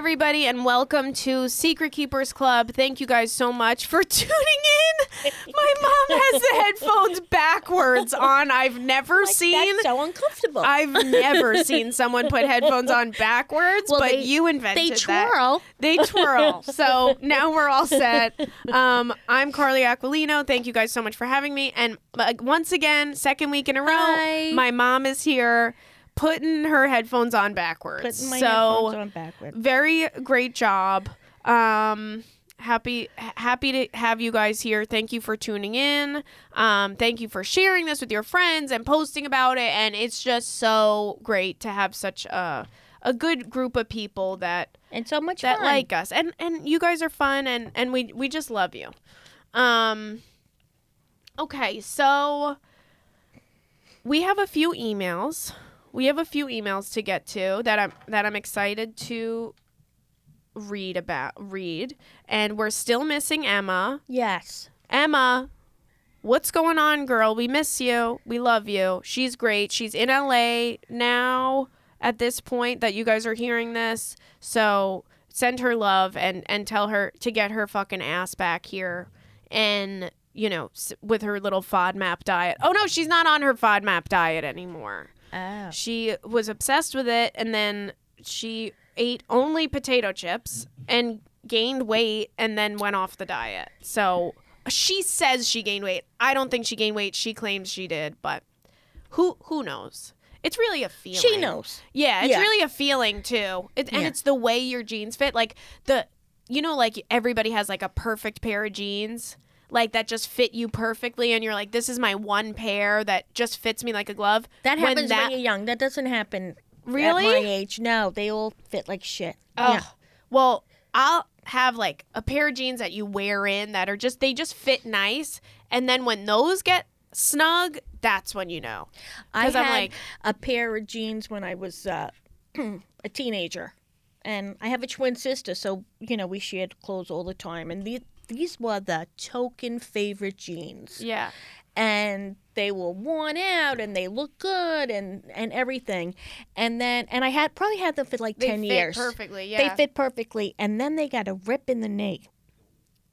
everybody, and welcome to Secret Keepers Club. Thank you guys so much for tuning in. My mom has the headphones backwards on. I've never Like, seen. that's so uncomfortable. I've never seen someone put headphones on backwards, Well, but they- you invented that. they that. twirl. They twirl. so now we're all set. Um, I'm Carly Aquilino. Thank you guys so much for having me. And uh, once again, second week in a row, Hi. my mom is here putting her headphones on backwards. Putting my so headphones on backwards. very great job. Um, happy happy to have you guys here. Thank you for tuning in. Um, thank you for sharing this with your friends and posting about it. And it's just so great to have such a a good group of people that And so much that fun. like us. And and you guys are fun and and we we just love you. Um. Okay, so we have a few emails. We have a few emails to get to that I'm that I'm excited to read about read and we're still missing Emma. Yes. Emma, what's going on, girl? We miss you. We love you. She's great. She's in LA now at this point that you guys are hearing this. So send her love and and tell her to get her fucking ass back here and you know with her little FODMAP diet. Oh no, she's not on her FODMAP diet anymore. Oh. She was obsessed with it and then she ate only potato chips and gained weight and then went off the diet. So she says she gained weight. I don't think she gained weight. She claims she did, but who who knows? It's really a feeling. She knows. Yeah, it's Yeah. really a feeling too. It, and Yeah. it's the way your jeans fit. Like the you know like everybody has like a perfect pair of jeans like that just fit you perfectly and you're like this is my one pair that just fits me like a glove. That When happens that- when you're young. That doesn't happen Really? at my age. No, they all fit like shit. Oh, Yeah. well, I'll have like a pair of jeans that you wear in that are just they just fit nice, and then when those get snug, that's when you know. i had I'm like- a pair of jeans when I was uh, a teenager, and I have a twin sister, so you know we shared clothes all the time. And these these were the token favorite jeans, Yeah. and they were worn out, and they look good, and and everything. And then and I had probably had them for like They ten fit years. perfectly. Yeah. They fit perfectly, and then they got a rip in the knee,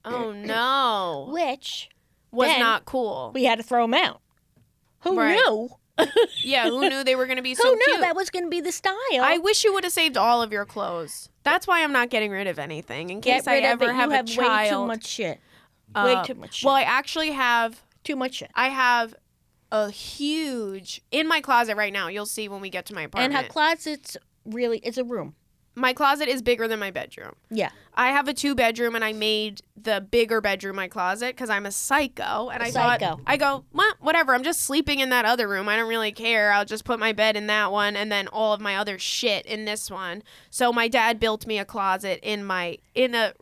Oh no, which was not cool. we had to throw them out. Who Right. knew? yeah, who knew they were gonna be so Who knew cute? that was going to be the style? I wish you would have saved all of your clothes. That's why I'm not getting rid of anything in Get case I rid of ever it. have, you have a child. way too much shit. way Uh, too much shit. Well, I actually have too much shit. I have a huge in my closet right now. You'll see when we get to my apartment. And her closet's really it's a room. My closet is bigger than my bedroom. Yeah. I have a two bedroom and I made the bigger bedroom my closet because I'm a psycho and I psycho. thought I go well, whatever I'm just sleeping in that other room I don't really care I'll just put my bed in that one and then all of my other shit in this one so my dad built me a closet in my in a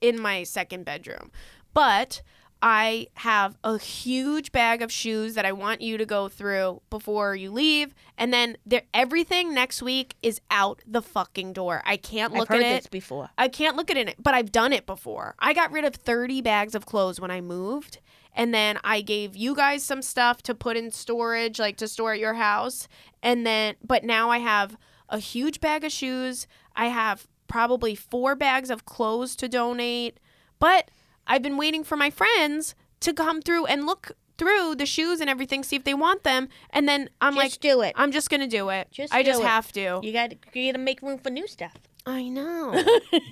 in my second bedroom but I have a huge bag of shoes that I want you to go through before you leave and then there everything next week is out the fucking door I can't look I've heard at it this before. I can't look at it, but I've done it before. I got rid of 30 bags of clothes when I moved, and then I gave you guys some stuff to put in storage, like to store at your house. And then, but now I have a huge bag of shoes. I have probably four bags of clothes to donate, but I've been waiting for my friends to come through and look through the shoes and everything, see if they want them. And then I'm Just like, do it. I'm just gonna do it. Just I do just it. have to. You got to you got to make room for new stuff. I know.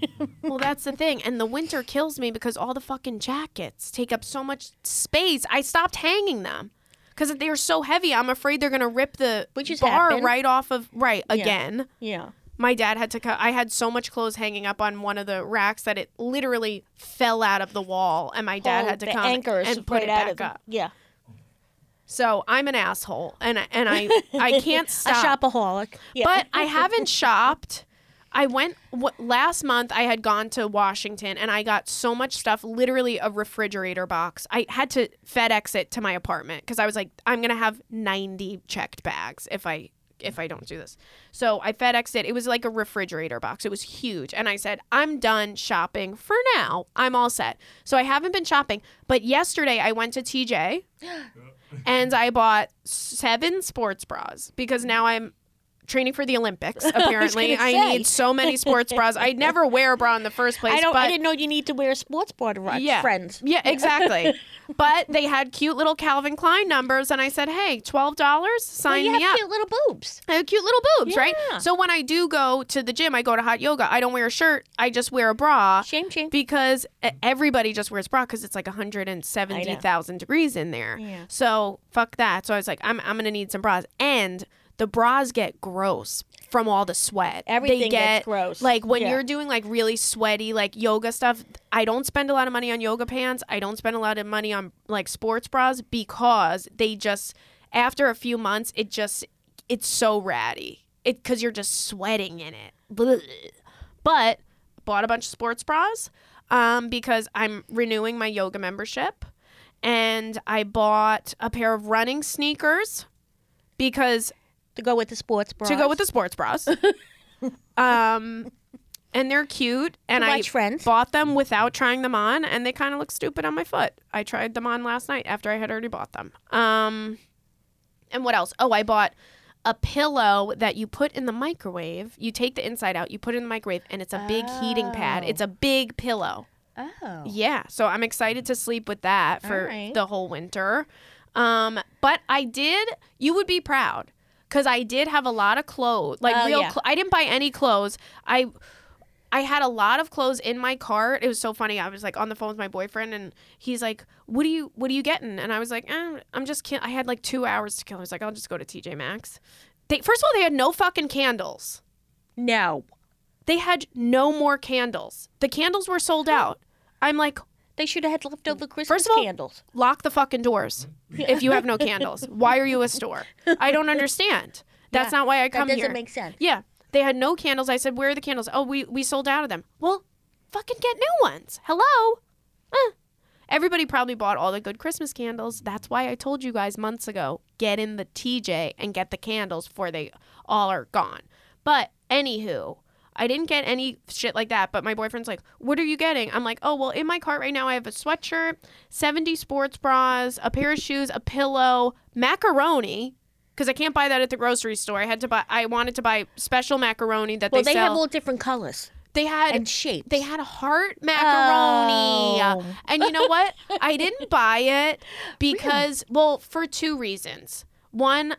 well, that's the thing. And the winter kills me because all the fucking jackets take up so much space. I stopped hanging them because they're so heavy. I'm afraid they're going to rip the Which has bar right off of. Right, Yeah. again. Yeah. My dad had to cut. I had so much clothes hanging up on one of the racks that it literally fell out of the wall. And my dad Hold had to come and put right it back up. Yeah. So I'm an asshole. And, and I, I can't stop. A shopaholic. Yeah. But I haven't shopped. I went what, last month. I had gone to Washington and I got so much stuff. Literally a refrigerator box. I had to FedEx it to my apartment because I was like, I'm gonna have 90 checked bags if I if I don't do this. So I FedExed it. It was like a refrigerator box. It was huge. And I said, I'm done shopping for now. I'm all set. So I haven't been shopping. But yesterday I went to TJ and I bought seven sports bras because now I'm training for the Olympics. Apparently, gonna I, say. need so many sports bras. I never wear a bra in the first place. I don't. But I didn't know you need to wear a sports bra to run. yeah, friends. Yeah, exactly. but they had cute little Calvin Klein numbers, and I said, "Hey, twelve dollars, Well, sign you me have up." cute little boobs. I have cute little boobs, right? So when I do go to the gym, I go to hot yoga. I don't wear a shirt. I just wear a bra Shame, shame. because everybody just wears bra because it's like 170,000 degrees in there. Yeah. So fuck that. So I was like, I'm, I'm going to need some bras. And the bras get gross from all the sweat. they Everything get, gets gross. Like when Yeah. you're doing like really sweaty like yoga stuff, I don't spend a lot of money on yoga pants. I don't spend a lot of money on like sports bras because they just after a few months it just it's so ratty. It cuz you're just sweating in it. Blech. But bought a bunch of sports bras um, because I'm renewing my yoga membership. And I bought a pair of running sneakers because to go with the sports bra. to go with the sports bras. um, and they're cute. And I Friends. bought them without trying them on, and they kind of look stupid on my foot. I tried them on last night after I had already bought them. Um, and what else? Oh, I bought a pillow that you put in the microwave. You take the inside out, you put it in the microwave, and it's a big heating pad. Oh. It's a big pillow. Oh. Yeah, so I'm excited to sleep with that for right. the whole winter. Um, but I did. You would be proud because I did have a lot of clothes, like Oh, real. yeah. cl- I didn't buy any clothes. I. I had a lot of clothes in my cart. It was so funny. I was like on the phone with my boyfriend, and he's like, "What are you? What are you getting?" And I was like, eh, "I'm just. I had like two hours to kill." I was like, "I'll just go to TJ Maxx." They first of all, they had no fucking candles. No. They had no more candles. The candles were sold out. I'm like, They should have had leftover Christmas First of all- candles. lock the fucking doors if you have no candles. Why are you a store? I don't understand. That's Yeah, not why I That come doesn't here. make sense. yeah, they had no candles. I said, "Where are the candles?" Oh, we we sold out of them. Well, fucking get new ones. Hello. Eh. Everybody probably bought all the good Christmas candles. That's why I told you guys months ago, get in the TJ and get the candles before they all are gone. But anywho, I didn't get any shit like that. But my boyfriend's like, "What are you getting?" I'm like, "Oh well, in my cart right now, I have a sweatshirt, 70 sports bras, a pair of shoes, a pillow, macaroni." Because I can't buy that at the grocery store. I had to buy. I wanted to buy special macaroni that Well, they, they, sell. Well, they have all different colors they had and shapes. they had a heart macaroni. Oh. And you know what? I didn't buy it because, well, for two reasons. One,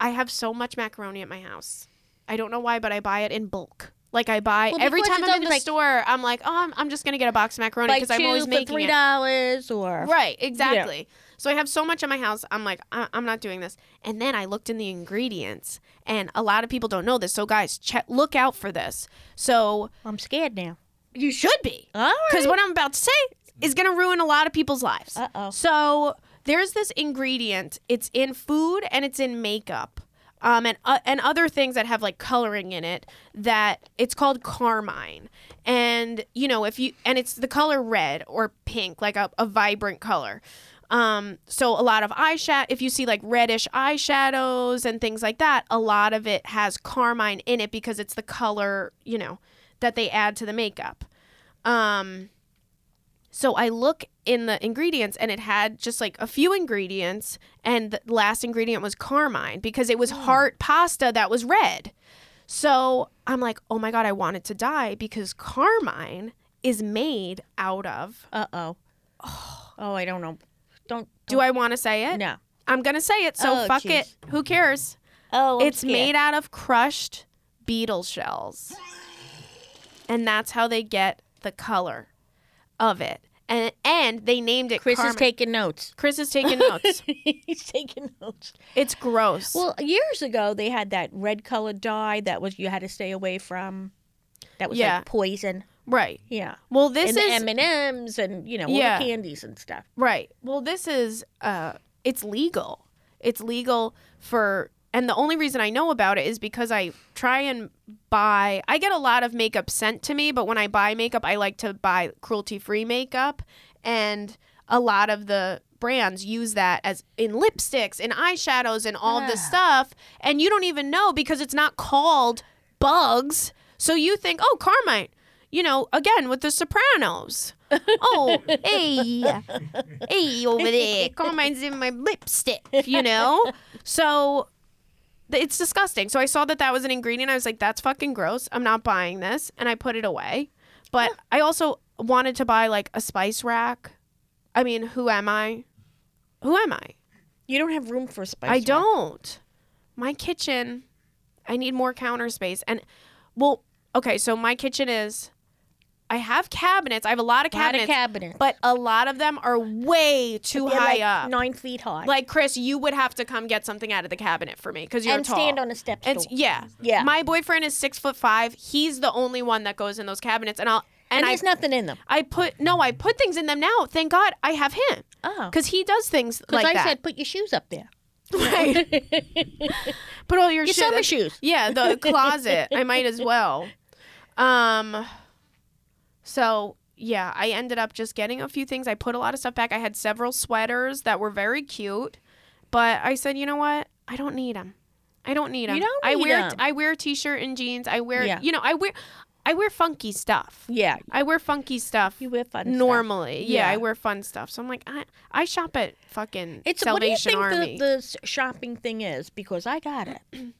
I have so much macaroni at my house. I don't know why, but I buy it in bulk. Like I buy Well, every time I'm in the like- store, I'm like, oh, I'm, I'm just gonna get a box of macaroni because two I'm always for making three dollars or Right, exactly. So I have so much in my house. I'm like, I- I'm not doing this. And then I looked in the ingredients, and a lot of people don't know this. So guys, check, look out for this. So I'm scared now. you should be, because right. what I'm about to say is going to ruin a lot of people's lives. Uh-oh. So there's this ingredient. It's in food and it's in makeup. Um, and uh, and other things that have like coloring in it that it's called carmine. And you know if you and it's the color red or pink like a, a vibrant color. Um, so a lot of eyeshadow if you see like reddish eyeshadows and things like that a lot of it has carmine in it because it's the color you know that they add to the makeup. Um, so I look in the ingredients and it had just like a few ingredients and the last ingredient was carmine because it was heart pasta that was red. So I'm like, "Oh my god, I wanted to die because carmine is made out of Uh oh. Oh, I don't know. Don't. Do I want to say it? No. I'm going to say it. So Oh, fuck jeez. it. Who cares? Oh, I'm it's scared. made out of crushed beetle shells. And that's how they get the color of it. And and they named it Chris carmine. is taking notes. Chris is taking notes. He's taking notes. It's gross. Well, years ago they had that red colored dye that was you had to stay away from. That was Yeah. like poison. right. Yeah. Well, this and is M and M's and you know all Yeah. the candies and stuff. right. Well, this is uh it's legal. It's legal for and the only reason I know about it is because I try and buy I get a lot of makeup sent to me, but when I buy makeup, I like to buy cruelty-free makeup and a lot of the brands use that as in lipsticks and eyeshadows and all of this stuff and you don't even know because it's not called bugs. So you think, "Oh, Carmine, you know, again with the Sopranos. oh, hey, hey, over there, Carmine's in my lipstick, you know. So it's disgusting. So I saw that that was an ingredient. I was like, that's fucking gross. I'm not buying this, and I put it away. But I also wanted to buy like a spice rack. I mean, who am I? Who am I? You don't have room for a spice. I rack. don't. My kitchen, I need more counter space. And well, okay, so my kitchen is I have cabinets. I have a lot of cabinets. Lot of cabinets, but a lot of them are way too They're high like up. nine feet high. Like Chris, you would have to come get something out of the cabinet for me because you're and tall. stand on a step stool. and yeah, Yeah. My boyfriend is six foot five. He's the only one that goes in those cabinets, and I'll and and, I there's nothing in them. I put no, I put things in them now. Thank God I have him Oh, because he does things because like I that. said put your shoes up there. right. Put all your, Your shit. summer shoes. Yeah, the closet. I might as well. Um so yeah, I ended up just getting a few things. I put a lot of stuff back. I had several sweaters that were very cute, but I said, "You know what? I don't need them. I don't need them. You don't I wear 'em. I wear a t-shirt and jeans. I wear, Yeah. you know, I wear I wear funky stuff. Yeah, I wear funky stuff you wear fun stuff. normally. Yeah. Yeah. I wear fun stuff. So I'm like, I I shop at fucking It's what do you think Army. the, the shopping thing is? Because I got it. I'm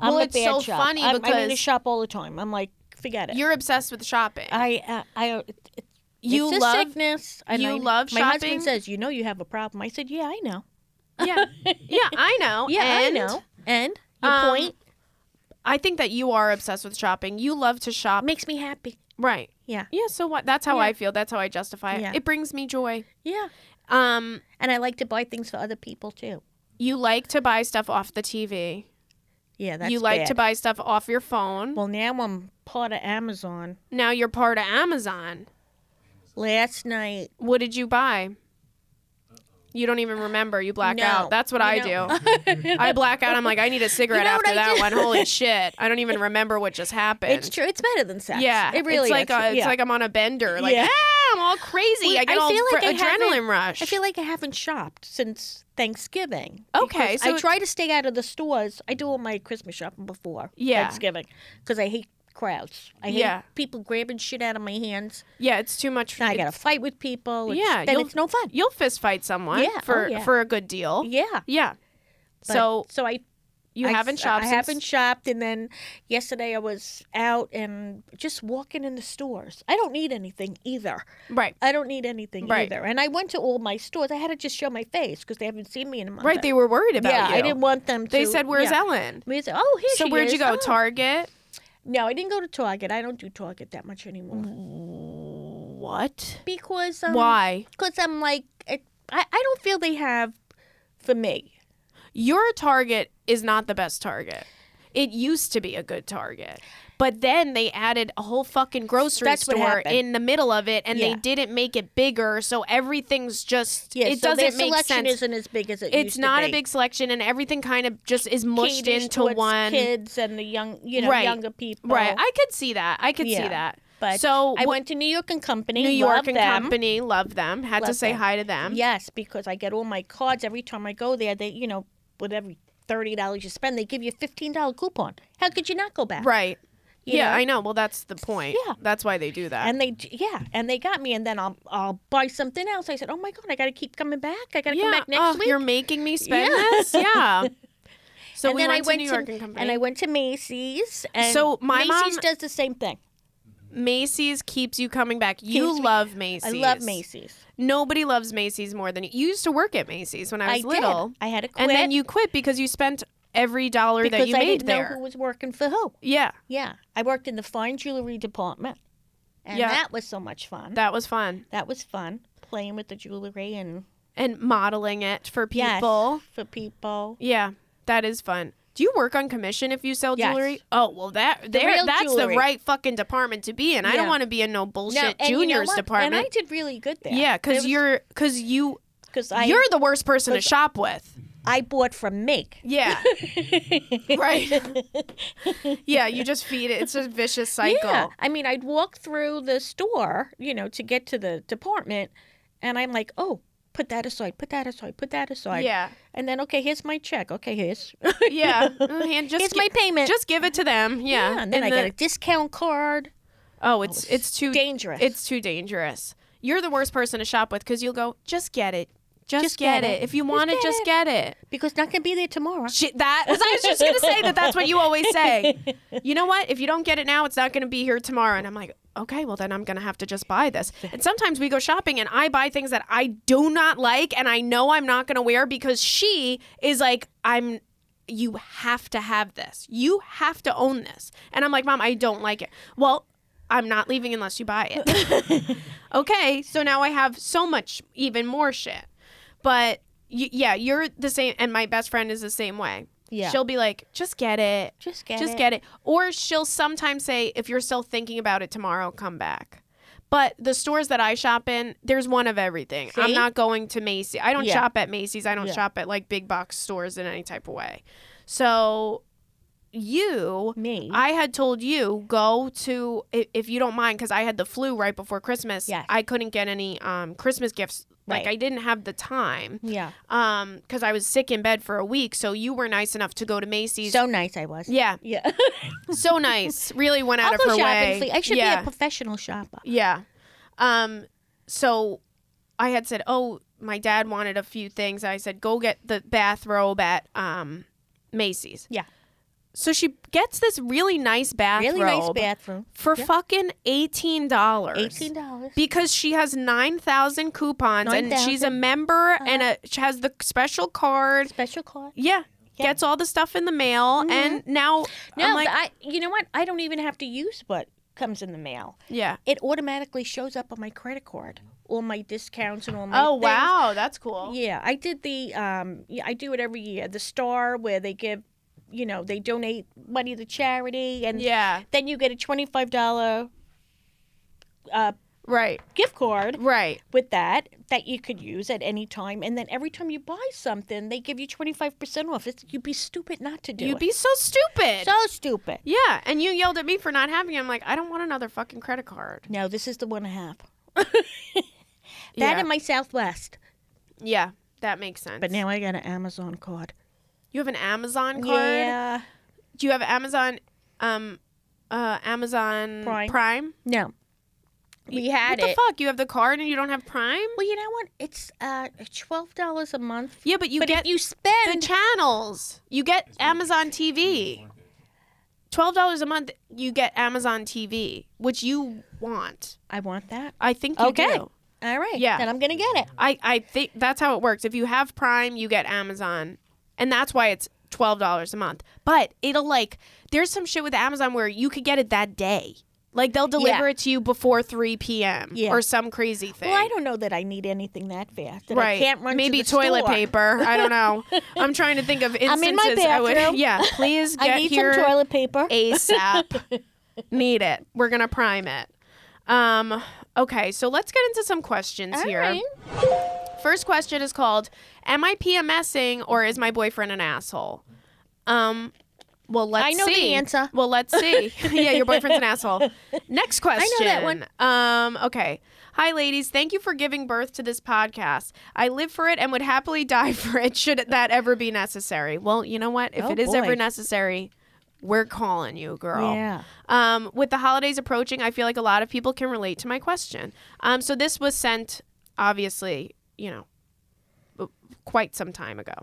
Well, it's so shop. funny I'm, I need to because- shop all the time. I'm like, forget it. You're obsessed with shopping. I uh, I it, it, you it's a love sickness. And you I- love My shopping? husband says, "You know, you have a problem." I said, "Yeah, I know. Yeah. yeah, I know. Yeah, and I know." And your um, point I think that you are obsessed with shopping. You love to shop. makes me happy. Right. Yeah, Yeah, so what? That's how Yeah. I feel. That's how I justify it. Yeah. It brings me joy. yeah. Um And I like to buy things for other people too. you like to buy stuff off the TV. Yeah, that's you like bad. to buy stuff off your phone. Well, now I'm part of Amazon. now you're part of Amazon. Last night, What did you buy? You don't even remember. You black No. out. That's what I do. I black out. I'm like, I need a cigarette know what after I that one. Holy shit! I don't even remember what just happened. it's true. It's better than sex. Yeah, it really it's like is. A, it's yeah. like I'm on a bender. Like, Yeah. Ah! All crazy. Well, I get I all feel like fr- I haven't- adrenaline rush. I feel like I haven't shopped since Thanksgiving. Okay, so I try to stay out of the stores. I do all my Christmas shopping before Yeah. Thanksgiving because I hate crowds. I hate Yeah. people grabbing shit out of my hands. yeah, it's too much. Now I got to fight with people. It's, Yeah, then it's no fun. You'll fist fight someone Yeah, oh, for yeah. for a good deal. Yeah. Yeah. But- so so I you I- haven't shopped. I since- haven't shopped, and then yesterday I was out and just walking in the stores. I don't need anything either. Right. I don't need anything Right. either. And I went to all my stores. I had to just show my face because they haven't seen me in a month. Right. They were worried about yeah, you. I didn't want them to. They said, "Where's yeah. Ellen?" We said, oh, here So she where'd you go? Oh. Target. No, I didn't go to Target. I don't do Target that much anymore What? because um, Why? Because I'm like, it, I I don't feel they have for me. Your Target is not the best Target. It used to be a good Target. But then they added a whole fucking grocery That's store in the middle of it and they didn't make it bigger, so everything's just Yeah, it so doesn't make selection sense. isn't as big as it It's used to not a big selection and everything kind of just is mushed Caters into one. kids and the young, you know, Right. younger people. Right. I could see that. I could see that. But so I went to New York and Company. New York and them. Company, love them. Had to say them. hi to them. Yes, because I get all my cards every time I go there. They, you know, with every thirty dollars you spend, they give you a fifteen dollar coupon. How could you not go back? Right. You yeah, know? I know. Well, that's the point. Yeah. That's why they do that. And they, yeah, and they got me, and then I'll, I'll buy something else. I said, oh my god, I got to keep coming back. I got to yeah. come back next oh, week. You're making me spend Yeah. this? Yeah. So and we then went, I went to New York and Company. and I went to Macy's. And So my Macy's mom- does the same thing. Macy's keeps you coming back. You Keeps me- love Macy's. I love Macy's. Nobody loves Macy's more than you. You used to work at Macy's when I was I little. did. I had to quit And then you quit because you spent every dollar because that you I made didn't there. know who was working for who. yeah. Yeah, I worked in the fine jewelry department, and Yeah. that was so much fun. That was fun. That was fun playing with the jewelry and And modeling it for Yes, people. for people. Yeah. That is fun. Do you work on commission if you sell Yes. jewelry? Oh well, that there real that's jewelry. the right fucking department to be in. I don't want to be in no bullshit No, and you know juniors department. And I did really good there. yeah, because you're because you because I you're the worst person to shop with. I bought from Make. Yeah, right. yeah, you just feed it. It's a vicious cycle. Yeah, I mean, I'd walk through the store, you know, to get to the department, and I'm like, oh, put that aside, put that aside, put that aside. Yeah, And then, okay, here's my check. Okay, here's yeah. Uh, hand- just here's gi- my payment. Just give it to them. Yeah, and then I the- got a discount card. Oh, it's it's too dangerous. It's too dangerous. You're the worst person to shop with because you'll go, just get it, Just, Just get, get it. it. If you Just want it, just it. get it. because not gonna be there tomorrow. Shit, that I was just gonna say that. That's what you always say. You know what? If you don't get it now, it's not gonna be here tomorrow. And I'm like, okay, well then I'm gonna have to just buy this. And sometimes we go shopping and I buy things that I do not like and I know I'm not gonna wear because she is like, I'm. You have to have this. You have to own this. And I'm like, mom, I don't like it. Well. I'm not leaving unless you buy it. okay, so now I have so much, even more shit. But y- yeah, you're the same, and my best friend is the same way. Yeah. She'll be like, just get it. Just get just it. get it. Or she'll sometimes say, if you're still thinking about it tomorrow, come back. But the stores that I shop in, there's one of everything. I'm not going to Macy's. I don't Yeah. shop at Macy's. I don't Yeah. shop at like big box stores in any type of way. So you Me. I had told you go to if you don't mind because I had the flu right before Christmas. Yes. I couldn't get any um Christmas gifts. Like Right. I didn't have the time yeah. um because I was sick in bed for a week. So you were nice enough to go to Macy's. So nice I was. yeah, Yeah. so nice. Really went out I'll of her way. I should yeah. be a professional shopper. Yeah. Um so I had said, "Oh, my dad wanted a few things." I said, "Go get the bathrobe at um Macy's." Yeah. So she gets this really nice bathrobe Really nice bathroom. for Yeah. fucking $18. Eighteen dollars. because she has 9,000 coupons and she's a member Uh-huh. and a, she has the special card. Special card. Yeah. Yeah. Gets all the stuff in the mail Mhm. and now No, like I. You know what? I don't even have to use what comes in the mail. yeah. It automatically shows up on my credit card, all my discounts and all my. Oh things. wow, that's cool. Yeah, I did the um yeah, I do it every year. The star where they give you know, they donate money to charity and Yeah. then you get a twenty five dollar uh Right. gift card Right. with that that you could use at any time and then every time you buy something they give you 25% off it's, you'd be stupid not to do it. You'd it be so stupid. so stupid yeah, and you yelled at me for not having it. I'm like, I don't want another fucking credit card. no this is the one i have that yeah. and my southwest yeah, that makes sense. but now i got an amazon card you have an Amazon card? yeah Do you have Amazon um uh Amazon Prime. Prime? no we had what it the fuck? You have the card and you don't have Prime? well you know what it's uh $12 a month Yeah, but you but get if you spend the channels. You get Amazon TV. Twelve dollars a month, you get Amazon TV, which you want. i want that I think you Okay. do. all right Yeah. then i'm gonna get it I, I think that's how it works. If you have Prime, you get Amazon. And that's why it's twelve dollars a month. But it'll like there's some shit with Amazon where you could get it that day. Like they'll deliver Yeah. it to you before three PM Yeah. or some crazy thing. well i don't know that i need anything that fast that right. i can't run to Maybe the toilet store. paper. I don't know. I'm trying to think of instances I'm in my I would bathroom. Yeah, please get i need here some toilet paper ASAP. Need it. We're gonna prime it. Um okay, so let's get into some questions All here. right. First question is called Am I PMSing or is my boyfriend an asshole? Um well let's I know the see. answer. Well let's see. yeah, your boyfriend's an asshole. Next question. I know that one. Um, okay. Hi ladies, thank you for giving birth to this podcast. I live for it and would happily die for it should that ever be necessary. Well, you know what? If Oh, it is boy. ever necessary, we're calling you, girl. yeah Um, with the holidays approaching, I feel like a lot of people can relate to my question. Um, so this was sent, obviously, you know, quite some time ago.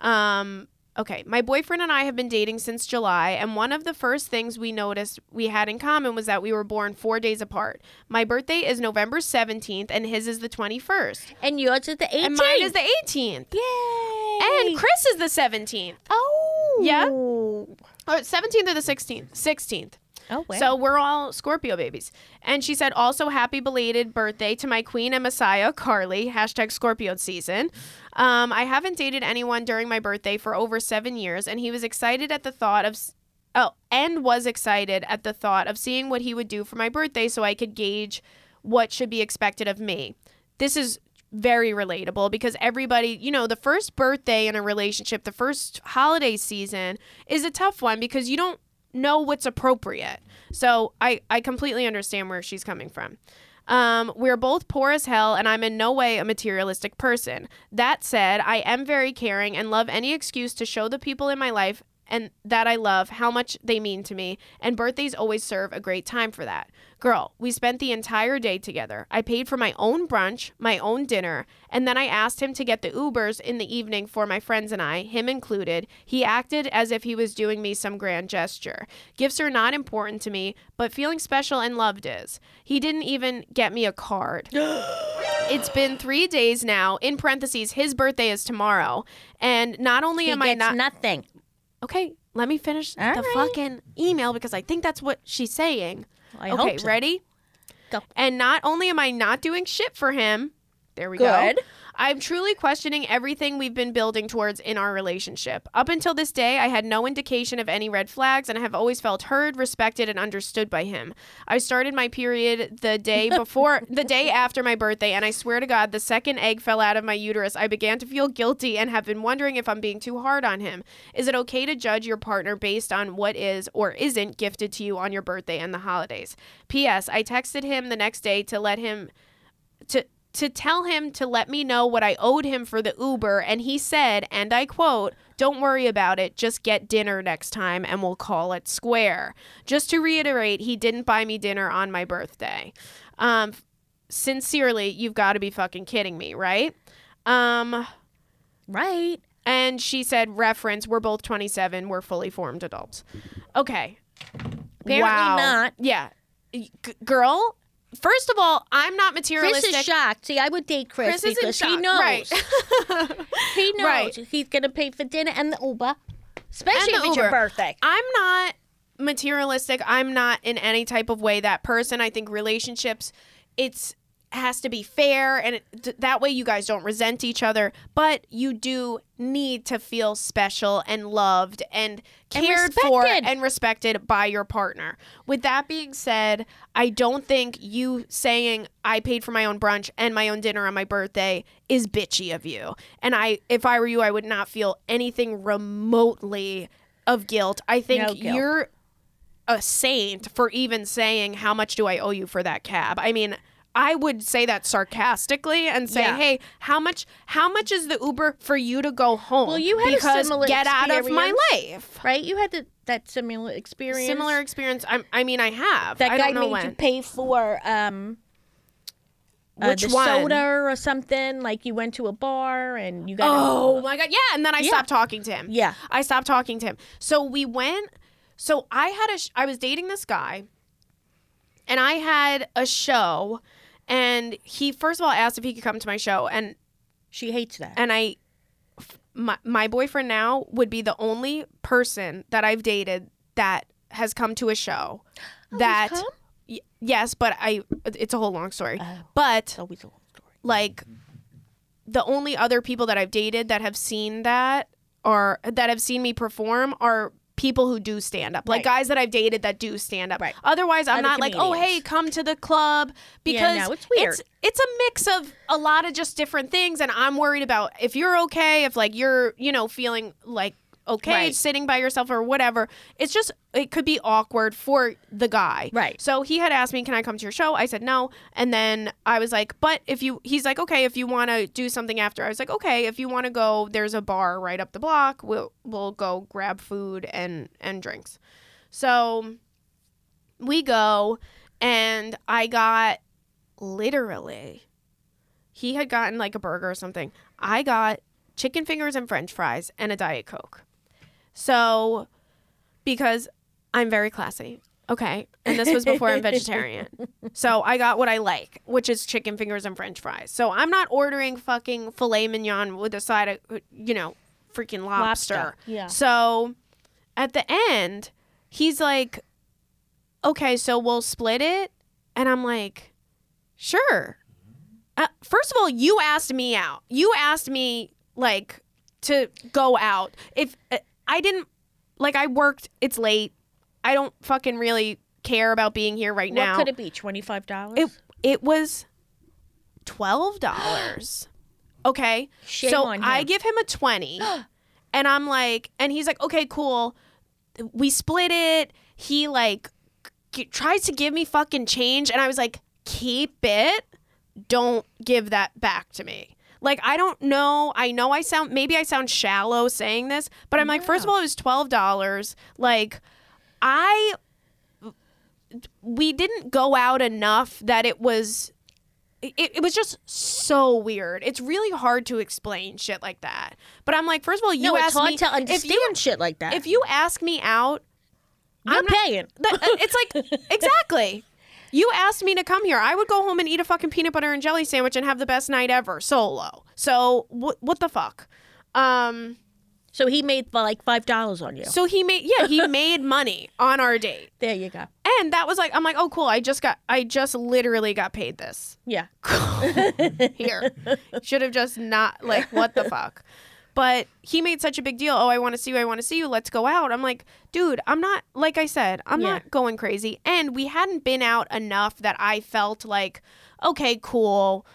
Um, okay, my boyfriend and I have been dating since July, and one of the first things we noticed we had in common was that we were born four days apart. My birthday is November 17th, and his is the 21st. And yours is the 18th. And mine is the 18th. Yay! And Chris is the 17th. oh Yeah? Oh, 17th or the 16th? 16th. Oh well. So we're all Scorpio babies. And she said, also happy belated birthday to my queen and messiah, Carly, hashtag Scorpio season. Um, I haven't dated anyone during my birthday for over seven years, and he was excited at the thought of, s- oh, and was excited at the thought of seeing what he would do for my birthday so I could gauge what should be expected of me. This is very relatable because everybody, you know, the first birthday in a relationship, the first holiday season is a tough one because you don't know what's appropriate. So I, I completely understand where she's coming from. Um, we're both poor as hell, and I'm in no way a materialistic person. That said, I am very caring and love any excuse to show the people in my life and that I love, how much they mean to me, and birthdays always serve a great time for that. Girl, we spent the entire day together. I paid for my own brunch, my own dinner, and then I asked him to get the Ubers in the evening for my friends and I, him included. He acted as if he was doing me some grand gesture. Gifts are not important to me, but feeling special and loved is. He didn't even get me a card. it's been three days now. In parentheses, his birthday is tomorrow. And not only He am I not nothing. Okay, let me finish All the right. fucking email because I think that's what she's saying. I okay, hope so. ready? Go. And not only am I not doing shit for him, there we go. I'm truly questioning everything we've been building towards in our relationship. Up until this day, I had no indication of any red flags and I have always felt heard, respected, and understood by him. I started my period the day before, the day after my birthday, and I swear to God, the second egg fell out of my uterus. I began to feel guilty and have been wondering if I'm being too hard on him. Is it okay to judge your partner based on what is or isn't gifted to you on your birthday and the holidays? P.S. I texted him the next day to let him to to tell him to let me know what I owed him for the Uber and he said and I quote don't worry about it just get dinner next time and we'll call it square. Just to reiterate he didn't buy me dinner on my birthday. Um sincerely you've got to be fucking kidding me right? Um Right. and she said reference we're both 27 we're fully formed adults. Okay. Apparently wow. not. yeah. G- girl first of all i'm not materialistic. Chris is shocked. See, I would date Chris, Chris because he knows. Right. He knows Right. he's gonna pay for dinner and the Uber, especially the if it's your birthday. I'm not materialistic. I'm not in any type of way that person. I think relationships, it's has to be fair and it, th- that way you guys don't resent each other but you do need to feel special and loved and And cared for and respected by your partner with that being said i don't think you saying i paid for my own brunch and my own dinner on my birthday is bitchy of you and i if i were you i would not feel anything remotely of guilt i think No guilt. you're a saint for even saying how much do I owe you for that cab. I mean, I would say that sarcastically and say, Yeah. "Hey, how much how much is the Uber for you to go home?" Well, you had a because similar get out of my life. Right? You had the, that similar experience. Similar experience. I, I mean, I have. That I guy don't know made when. you pay for um. uh, Which one? soda or something like you went to a bar and you got Oh my god! Yeah, and then I Yeah. stopped talking to him. yeah I stopped talking to him. So we went. So I had a. Sh- I was dating this guy, and I had a show, and he first of all asked if he could come to my show, and she hates that and I, my my boyfriend now would be the only person that I've dated that has come to a show. Oh, that come? y- yes, but I. It's a whole long story. Oh. But it's always a long story like the only other people that I've dated that have seen that or that have seen me perform are people who do stand up. Like Right. guys that I've dated that do stand up. Right. Otherwise, I'm Other not like, "Oh, hey, come to the club" because no, it's weird. It's, it's a mix of a lot of just different things and I'm worried about if you're okay, if like you're, you know, feeling like okay Right. sitting by yourself or whatever. It's just it could be awkward for the guy. Right. So he had asked me, "Can I come to your show?" I said no, and then I was like, "But if you," he's like, "Okay, if you want to do something after," I was like, "Okay, if you want to go, there's a bar right up the block. We'll we'll go grab food and and drinks." So we go, and I got literally. He had gotten like a burger or something. I got chicken fingers and French fries and a diet coke. So, because I'm very classy. Okay. And this was before I'm vegetarian. So I got what I like, which is chicken fingers and french fries. So I'm not ordering fucking filet mignon with a side of, you know, freaking lobster. Lobster, yeah. So at the end, he's like, okay, so we'll split it. And I'm like, sure. Uh, first of all, you asked me out. You asked me, like, to go out. If uh, I didn't, like, I worked, it's late. I don't fucking really care about being here right what now. could it be twenty five dollars It it was twelve dollars. okay, Shame so I give him a twenty, and I'm like, and he's like, okay, cool. We split it. He like g- tries to give me fucking change, and I was like, keep it. Don't give that back to me. Like I don't know. I know I sound maybe I sound shallow saying this, but I'm like, first of all, it was twelve dollars. Like I we didn't go out enough that it was it, it was just so weird. It's really hard to explain shit like that. But I'm like, first of all, you no, asked me to understand you shit like that. if you ask me out, you're I'm paying. uh, it's like exactly. You asked me to come here. I would go home and eat a fucking peanut butter and jelly sandwich and have the best night ever solo. So what what the fuck? Um So he made like five dollars on you. so he made yeah, he made money on our date. There you go. And that was like I'm like, "Oh cool. I just got I just literally got paid this." Yeah. here. Should have just not like what the fuck. But he made such a big deal. Oh, I want to see you. I want to see you. Let's go out. I'm like, dude, I'm not like I said, I'm Yeah. not going crazy. And we hadn't been out enough that I felt like, okay, cool.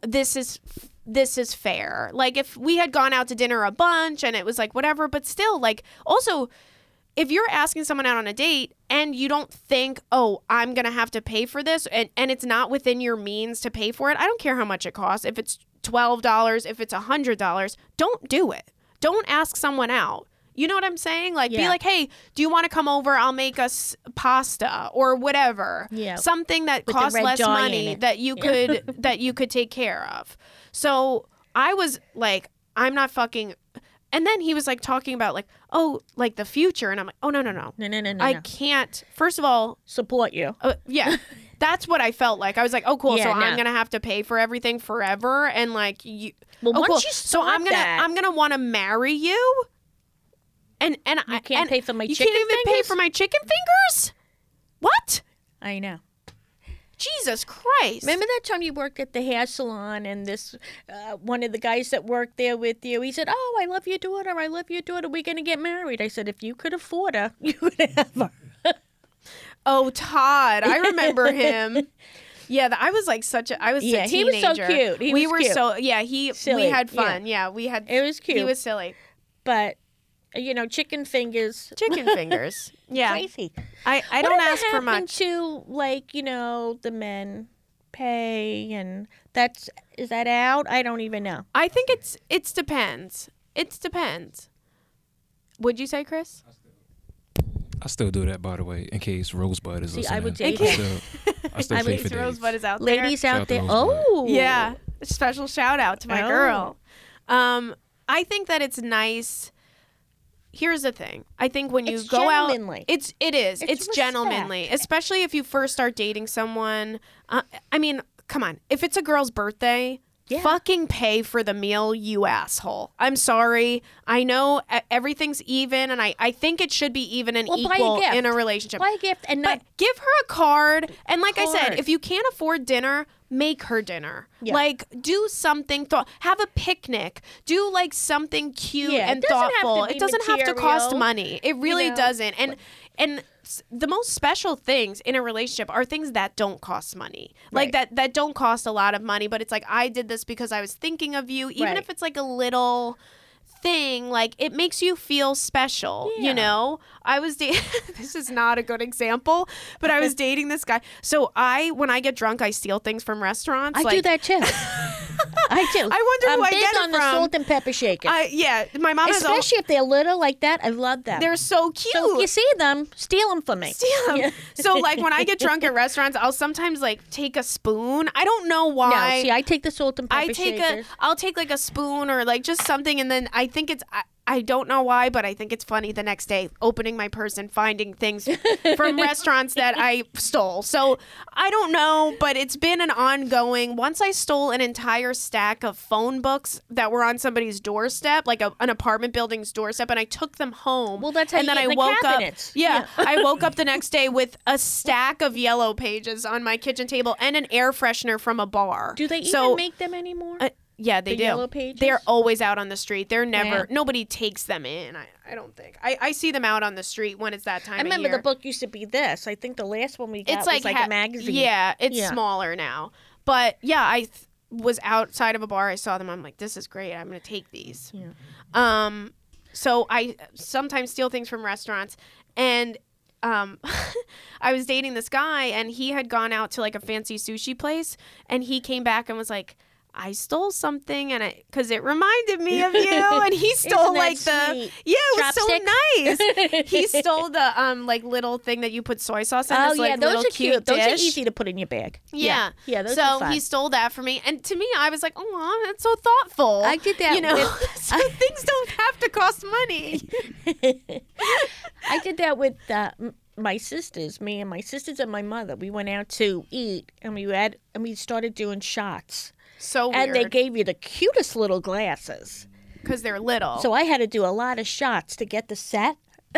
This is this is fair. Like if we had gone out to dinner a bunch and it was like whatever, but still like also if you're asking someone out on a date and you don't think, oh, I'm gonna have to pay for this, and, and it's not within your means to pay for it, I don't care how much it costs. If it's twelve dollars, if it's a hundred dollars, don't do it. Don't ask someone out. You know what I'm saying? Like, be like, hey, do you want to come over? I'll make us pasta or whatever. Yeah. Something that With costs less money that you could that you could take care of. So I was like, I'm not fucking. And then he was like talking about like, oh, like the future, and I'm like, oh no no no, No, no, no, no. I no. can't. First of all, support you. uh, yeah, that's what I felt like. I was like, oh cool, Yeah, so no. I'm gonna have to pay for everything forever, and like you. Well, oh, once cool. you so I'm gonna that, I'm gonna want to marry you. And and I can't and pay for my you chicken can't even pay for my chicken fingers. What? I know. Jesus Christ! Remember that time you worked at the hair salon and this uh, one of the guys that worked there with you, he said, "Oh, I love your daughter. I love your daughter. We're gonna get married." I said, "If you could afford her, you would have her." Oh, Todd. I remember him. Yeah, I was like such a I was Yeah, a he was so cute. He we were cute. so yeah, he Silly, we had yeah. fun. Yeah, we had It was cute. he was silly. but you know, chicken fingers. Chicken fingers. Yeah. Crazy. I I don't ask for happened much. To like you know the men pay and that's is that out? I don't even know. I think it's it's depends. It's depends. Would you say, Chris? I still do that, by the way, in case Rosebud is See, I listening. would I date still, I still I pay for Case dates. Rosebud is out there. Ladies there. out Shout there. to Oh, Yeah. Special shout out to my Oh. girl. Um, I think that it's nice. Here's the thing. I think when you It's go out, it's it is. It's It's, gentlemanly, especially if you first start dating someone. Uh, I mean, come on. If it's a girl's birthday, Yeah. fucking pay for the meal, you asshole. I'm sorry. I know everything's even, and I I think it should be even and Well, buy a equal in a relationship. Buy a gift and not But give her a card. And like I said, if you can't afford dinner, make her dinner. Yeah. Like do something thought have a picnic. Do like something cute Yeah, it and doesn't have to thoughtful. It doesn't have to cost money. It really know. doesn't. And and the most special things in a relationship are things that don't cost money. Like Right. that that don't cost a lot of money, but it's like I did this because I was thinking of you, even Right. if it's like a little thing like it makes you feel special Yeah. you know i was this is not a good example but i was dating this guy so i when i get drunk i steal things from restaurants I like, do that too. I do. I wonder I'm who I get it on the from. salt and pepper shaker. I, yeah my mom Especially if they're little like that. I love them. they're so cute so you see them, steal them for me. steal 'em. Yeah. so like when i get drunk at restaurants i'll sometimes like take a spoon i don't know No, why see, I take the salt and pepper I take shakers. a I'll take like a spoon or like just something and then I think it's I, I don't know why but I think it's funny the next day opening my purse and finding things from restaurants that I stole. So I don't know but it's been an ongoing once I stole an entire stack of phone books that were on somebody's doorstep like a, an apartment building's doorstep and I took them home. Well, that's how and you then I the woke cabinets. up yeah, I woke up the next day with a stack of yellow pages on my kitchen table and an air freshener from a bar. Do they even so, make them anymore? uh, yeah, they The do. yellow pages? They're always out on the street. They're never. Yeah. Nobody takes them in. I, I don't think. I, I see them out on the street when it's that time. I remember the book used to be this. I think the last one we got It's was like, like ha- a magazine. Yeah, it's Yeah. smaller now. But yeah, I th- was outside of a bar. I saw them. I'm like, this is great. I'm gonna take these. Yeah. Um, so I sometimes steal things from restaurants, and um, I was dating this guy, and he had gone out to like a fancy sushi place, and he came back and was like. I stole something and I because it reminded me of you and he stole like the sweet? yeah it was so nice. he stole the um like little thing that you put soy sauce in. Oh this, yeah, like, those are cute. Those are easy to put in your bag. Yeah. yeah. those so he stole that for me, and to me, I was like, "Oh, that's so thoughtful." I did that You know, with- so things don't have to cost money. I did that with uh, my sisters, me and my sisters and my mother. We went out to eat, and we had and we started doing shots. So weird. And they gave you the cutest little glasses. because they're little. So I had to do a lot of shots to get the set.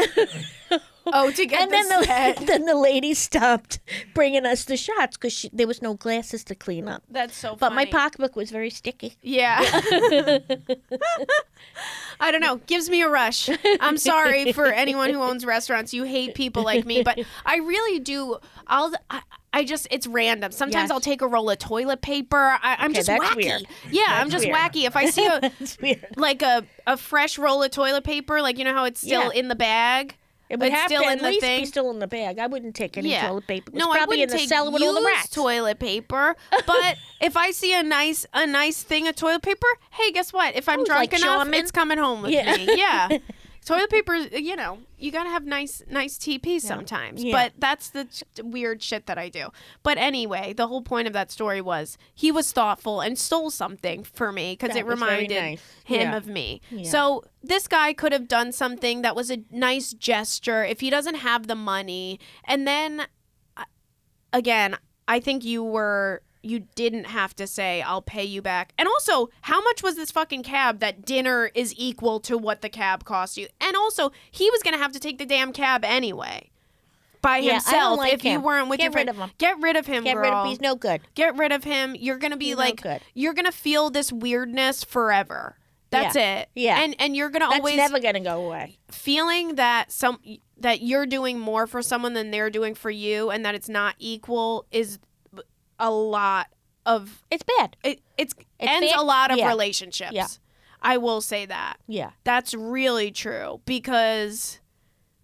oh, to get and the then the then the lady stopped bringing us the shots because there was no glasses to clean up. That's so. Funny. But my pocketbook was very sticky. Yeah. I don't know. Gives me a rush. I'm sorry for anyone who owns restaurants. You hate people like me, but I really do. I'll. I, I just it's random. Sometimes Yes. I'll take a roll of toilet paper. I, I'm Okay, just that's wacky. weird. Yeah, I'm just weird. wacky. If I see a like a a fresh roll of toilet paper, like you know how it's still Yeah. in the bag. It would It's have still to in at the least thing. be still in the bag. I wouldn't take any Yeah. toilet paper. It's No, I probably wouldn't in the take cellar with all the rats. toilet paper. But if I see a nice a nice thing of toilet paper, hey, guess what? If I'm Oh, drunk like enough, Charmin? it's coming home with Yeah. me. Yeah. toilet paper, you know, you gotta have nice nice TP sometimes. Yeah. But that's the ch- weird shit that I do. But anyway, the whole point of that story was he was thoughtful and stole something for me because it reminded nice. him Yeah. of me. Yeah. So this guy could have done something that was a nice gesture if he doesn't have the money. And then uh, again, I think you were you didn't have to say I'll pay you back. And also, how much was this fucking cab that dinner is equal to what the cab cost you? And also, he was going to have to take the damn cab anyway. By Yeah, himself like if you weren't with Get your friend. rid of him. Get rid of him, Get girl. rid of. He's no good. Get rid of him. You're going to be He's no like good. you're going to feel this weirdness forever. That's it. Yeah. And and you're going to That's always never gonna go away. feeling that some that you're doing more for someone than they're doing for you and that it's not equal is a lot of It's bad. it it's, It's ends bad- a lot of yeah. relationships. Yeah. I will say that. Yeah. That's really true because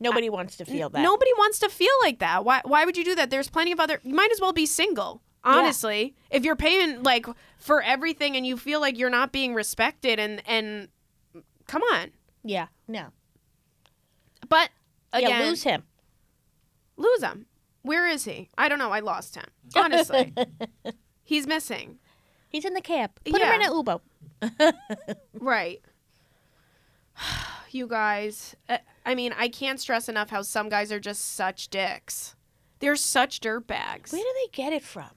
Nobody wants to feel that. nobody wants to feel like that. Why why would you do that? There's plenty of other you might as well be single. Honestly, if you're paying like for everything and you feel like you're not being respected and and come on. Yeah. No. But again, yeah. Lose him. lose him. Where is he? I don't know. I lost him. Honestly, he's missing. He's in the camp. Put him in Yeah. an Uber. Right. you guys, uh, I mean, I can't stress enough how some guys are just such dicks. They're such dirtbags. Where do they get it from?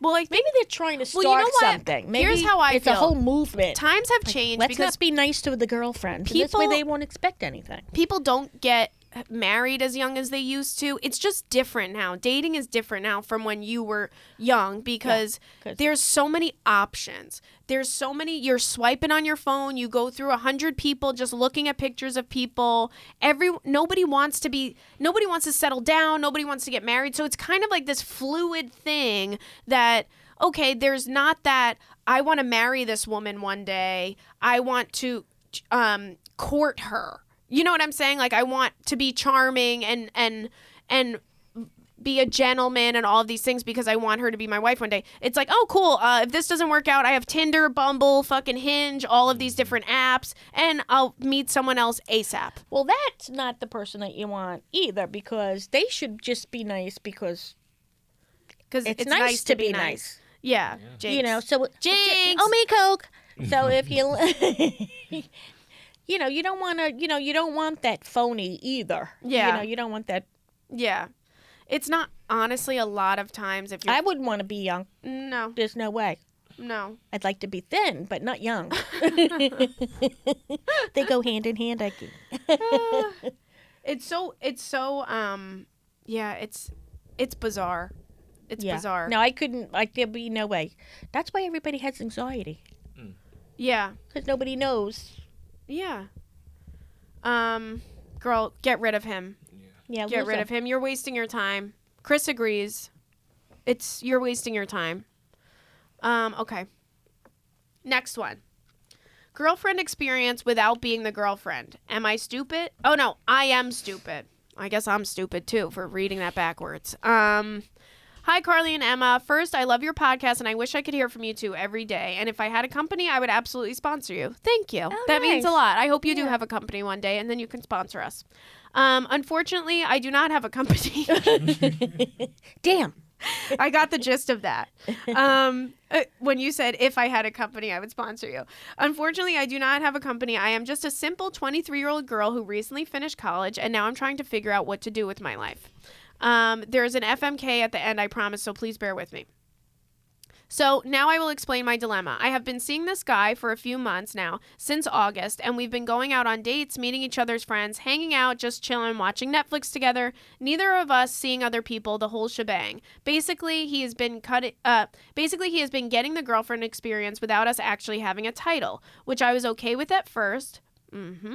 Well, I think Maybe they're trying to Well, start you know what? something. Maybe Here's how I it's feel. a whole movement. times have changed Let's because not be nice to the girlfriend. People, this way people- they won't expect anything. people don't get married as young as they used to. It's just different now. Dating is different now from when you were young because 'cause- there's so many options. There's so many you're swiping on your phone, you go through a hundred people just looking at pictures of people. Every nobody wants to be nobody wants to settle down, nobody wants to get married. So it's kind of like this fluid thing that okay, there's not that I want to marry this woman one day. I want to um court her. You know what I'm saying? Like I want to be charming and and and be a gentleman and all of these things because I want her to be my wife one day. It's like, oh, cool. Uh, if this doesn't work out, I have Tinder, Bumble, fucking Hinge, all of these different apps, and I'll meet someone else ASAP. Well, that's not the person that you want either because they should just be nice because Because it's, nice, to be nice. Yeah, You know, so Jinx. Oh, me Coke. So if you, you know, you don't want to, you know, you don't want that phony either. Yeah. You know, you don't want that. yeah. It's not honestly a lot of times if you're I wouldn't want to be young. no There's no way. no I'd like to be thin, but not young. they go hand in hand, I think. it's so it's so um yeah it's it's bizarre it's yeah. bizarre No, I couldn't. Like there'd be no way. That's why everybody has anxiety yeah because nobody knows. Yeah. Um girl get rid of him. Yeah, get rid of him. You're wasting your time. Chris agrees. It's you're wasting your time. Um okay. Next one. Girlfriend experience without being the girlfriend. Am i stupid? Oh no. I am stupid. I guess i'm stupid too for reading that backwards. Um Hi, Carly and Emma. First, I love your podcast and I wish I could hear from you two every day. And if I had a company, I would absolutely sponsor you. Thank you. that means a Oh, lot. I hope you do have a company one day and then you can sponsor us. Um, unfortunately, I do not have a company. Damn. I got the gist of that. Um, uh, when you said if I had a company, I would sponsor you. Unfortunately, I do not have a company. I am just a simple 23 year old girl who recently finished college, and now I'm trying to figure out what to do with my life. Um, there's an FMK at the end, I promise, so please bear with me. So now I will explain my dilemma. I have been seeing this guy for a few months now, since August, and we've been going out on dates, meeting each other's friends, hanging out, just chilling, watching Netflix together. Neither of us seeing other people, the whole shebang. Basically, he has been cut. Uh, basically, he has been getting the girlfriend experience without us actually having a title, which I was okay with at first. Mm-hmm.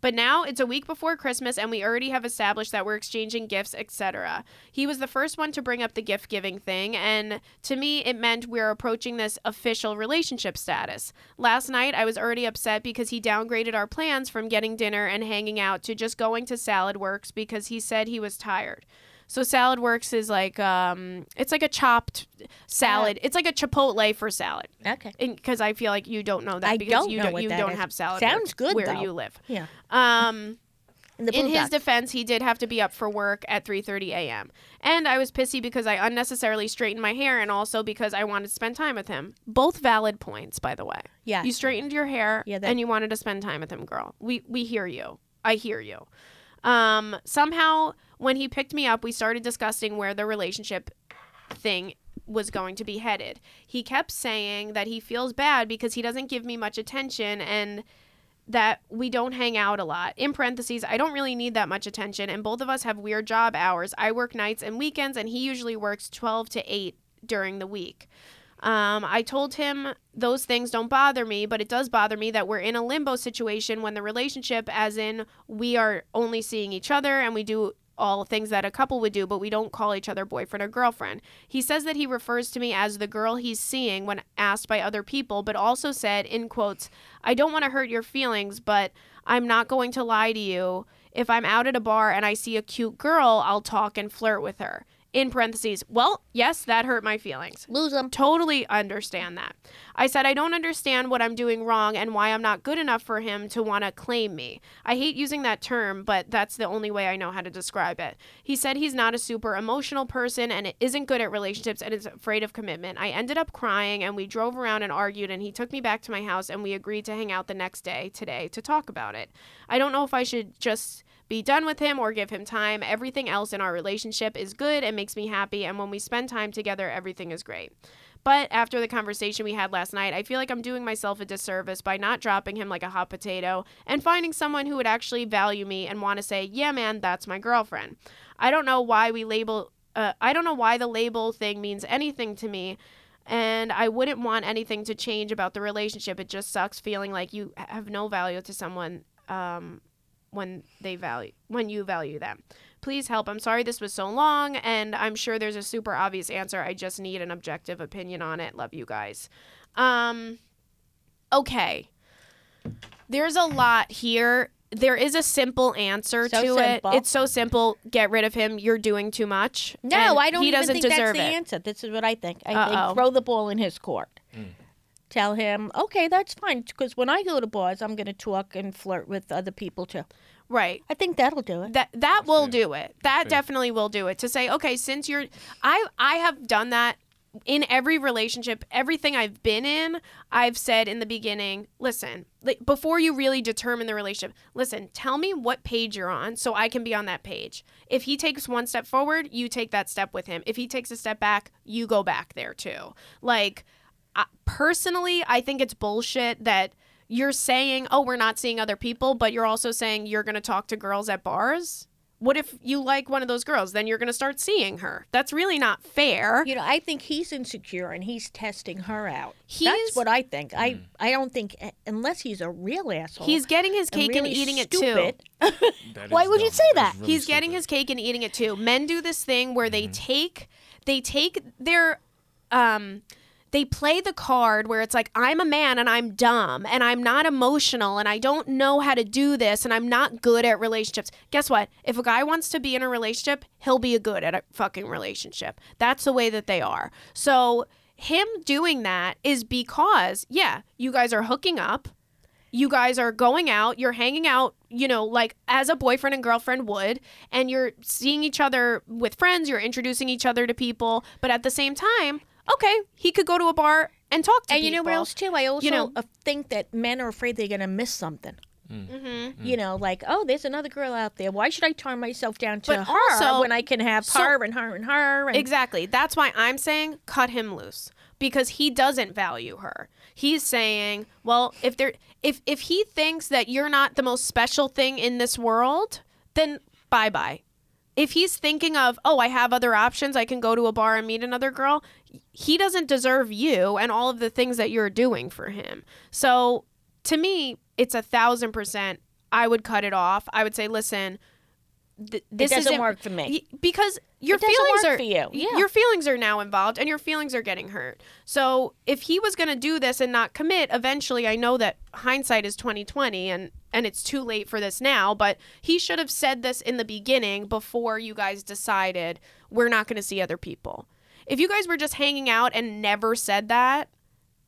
But now it's a week before Christmas and we already have established that we're exchanging gifts, etc. He was the first one to bring up the gift giving thing, and to me, it meant we're approaching this official relationship status. Last night, I was already upset because he downgraded our plans from getting dinner and hanging out to just going to Salad Works because he said he was tired. So Salad Works is like um, it's like a chopped salad. It's like a Chipotle for salad. Okay. Because I feel like you don't know that I because don't you know don't what you that don't is. have salad. Sounds Works good, where though. you live. Yeah. Um, In, the in his boondocks. defense, he did have to be up for work at 3:30 a.m. And I was pissy because I unnecessarily straightened my hair and also because I wanted to spend time with him. Both valid points, by the way. yeah. You straightened your hair Yeah, that- and you wanted to spend time with him, girl. We we hear you. I hear you. Um, somehow when he picked me up, we started discussing where the relationship thing was going to be headed. He kept saying that he feels bad because he doesn't give me much attention and that we don't hang out a lot. In parentheses, I don't really need that much attention, and both of us have weird job hours. I work nights and weekends, and he usually works 12 to 8 during the week. Um, I told him those things don't bother me, but it does bother me that we're in a limbo situation when the relationship, as in we are only seeing each other and we do all things that a couple would do, but we don't call each other boyfriend or girlfriend. He says that he refers to me as the girl he's seeing when asked by other people, but also said, in quotes, I don't want to hurt your feelings, but I'm not going to lie to you. If I'm out at a bar and I see a cute girl, I'll talk and flirt with her. In parentheses, well, yes, that hurt my feelings Lose them. totally understand that. I said, I don't understand what I'm doing wrong and why I'm not good enough for him to want to claim me. I hate using that term, but that's the only way I know how to describe it. He said he's not a super emotional person and isn't good at relationships and is afraid of commitment. I ended up crying and we drove around and argued, and he took me back to my house and we agreed to hang out the next day, today, to talk about it. I don't know if I should just be done with him or give him time. Everything else in our relationship is good and makes me happy, and when we spend time together, everything is great. But after the conversation we had last night, I feel like I'm doing myself a disservice by not dropping him like a hot potato and finding someone who would actually value me and want to say, "Yeah, man, that's my girlfriend." I don't know why we label uh, I don't know why the label thing means anything to me. And I wouldn't want anything to change about the relationship. It just sucks feeling like you have no value to someone um, when they value when you value them. Please help. I'm sorry this was so long, and I'm sure there's a super obvious answer. I just need an objective opinion on it. Love you guys. Um, okay. There's a lot here. There is a simple answer So to simple. it. It's so simple. Get rid of him. You're doing too much. No, And I don't he even doesn't think deserve that's the it. answer. This is what I think. I Uh-oh. think throw the ball in his court. Tell him, okay, that's fine. Because when I go to bars, I'm going to talk and flirt with other people too. Right. I think that'll do it. that that will fair. do it that fair. definitely will do it to say okay since you're i i have done that in every relationship everything i've been in i've said in the beginning listen like, before you really determine the relationship listen tell me what page you're on so i can be on that page if he takes one step forward you take that step with him if he takes a step back you go back there too like I, personally i think it's bullshit that you're saying oh we're not seeing other people but you're also saying you're going to talk to girls at bars what if you like one of those girls then you're going to start seeing her that's really not fair You know, I think he's insecure and he's testing her out. He's- That's what I think. I I don't think unless he's a real asshole. he's getting his cake and really eating stupid, it too Why is would you say That's that? really he's getting stupid. his cake and eating it too men do this thing where they take they take their um they play the card where it's like I'm a man and I'm dumb and I'm not emotional and I don't know how to do this and I'm not good at relationships. Guess what? If a guy wants to be in a relationship, he'll be good at a fucking relationship. That's the way that they are. So him doing that is because yeah, you guys are hooking up. You guys are going out, you're hanging out, you know, like as a boyfriend and girlfriend would, and you're seeing each other with friends, you're introducing each other to people, but at the same time, okay, he could go to a bar and talk to And people. you know what else too? I also know- uh, think that men are afraid they're gonna miss something. Mm-hmm. You know, like oh, there's another girl out there. Why should I turn myself down to But her also- when I can have so- her and her and her? And, Exactly. That's why I'm saying cut him loose because he doesn't value her. He's saying, well, if there if if he thinks that you're not the most special thing in this world, then bye-bye. If he's thinking of, "Oh, I have other options. I can go to a bar and meet another girl." He doesn't deserve you and all of the things that you're doing for him. So, to me, it's a thousand percent. I would cut it off. I would say, listen, th- this doesn't isn't- work for me. Because your feelings work are for you. Yeah. your feelings are now involved and your feelings are getting hurt. So if he was going to do this and not commit, eventually I know that hindsight is 2020 and and it's too late for this now, but he should have said this in the beginning before you guys decided we're not going to see other people. If you guys were just hanging out and never said that,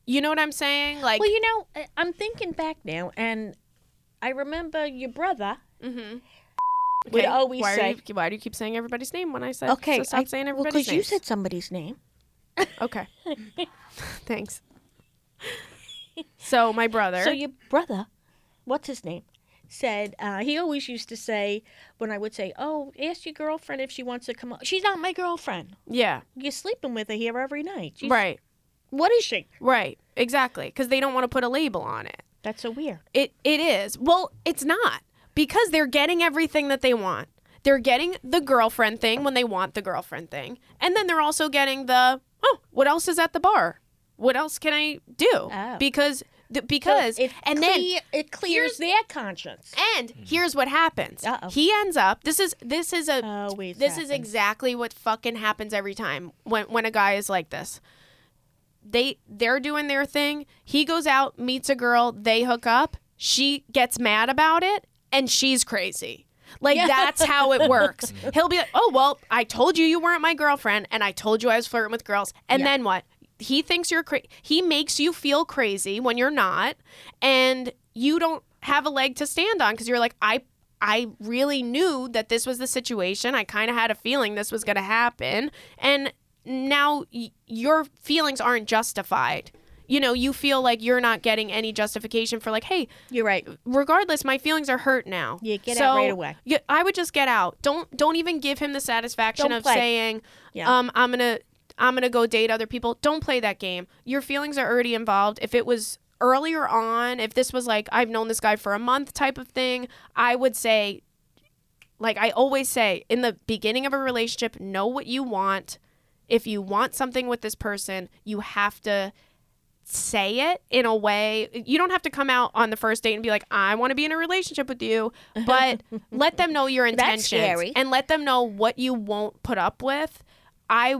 you know what I'm saying? Like well, you know, I'm thinking back now, and I remember your brother Mm-hmm. would always why say, you, why do you keep saying everybody's name when I said "Okay, so stop I, saying everybody's well, because you said somebody's name." Okay. Thanks. So my brother. So your brother, what's his name, said uh, he always used to say when I would say, "Oh, ask your girlfriend if she wants to come." She's not my girlfriend. yeah. You're sleeping with her here every night. She's- Right. What is she? Right. Exactly. Because they don't want to put a label on it. That's so weird. It it is. Well, it's not because they're getting everything that they want. They're getting the girlfriend thing when they want the girlfriend thing, and then they're also getting the oh, what else is at the bar? What else can I do? Oh. Because th- because So it and then it clears their conscience. And here's what happens. Uh-oh. He ends up. This is this is a oh, Always this is exactly what fucking happens every time when when a guy is like this. They they're doing their thing. He goes out, meets a girl, they hook up. She gets mad about it, and she's crazy. Like Yeah. that's how it works. He'll be like, "Oh well, I told you you weren't my girlfriend, and I told you I was flirting with girls." And Yeah. then what? He thinks you're crazy. He makes you feel crazy when you're not, and you don't have a leg to stand on because you're like, I I really knew that this was the situation. I kind of had a feeling this was going to happen. And now y- your feelings aren't justified. You know, you feel like you're not getting any justification for like, hey, You're right. regardless, my feelings are hurt now. Yeah, get out So, right away. Yeah, I would just get out. Don't don't even give him the satisfaction Don't of play. saying, Yeah. um, I'm gonna I'm gonna go date other people. Don't play that game. Your feelings are already involved. If it was earlier on, if this was like I've known this guy for a month type of thing, I would say like I always say in the beginning of a relationship, know what you want. If you want something with this person, you have to say it in a way you don't have to come out on the first date and be like i want to be in a relationship with you but let them know your intentions and let them know what you won't put up with i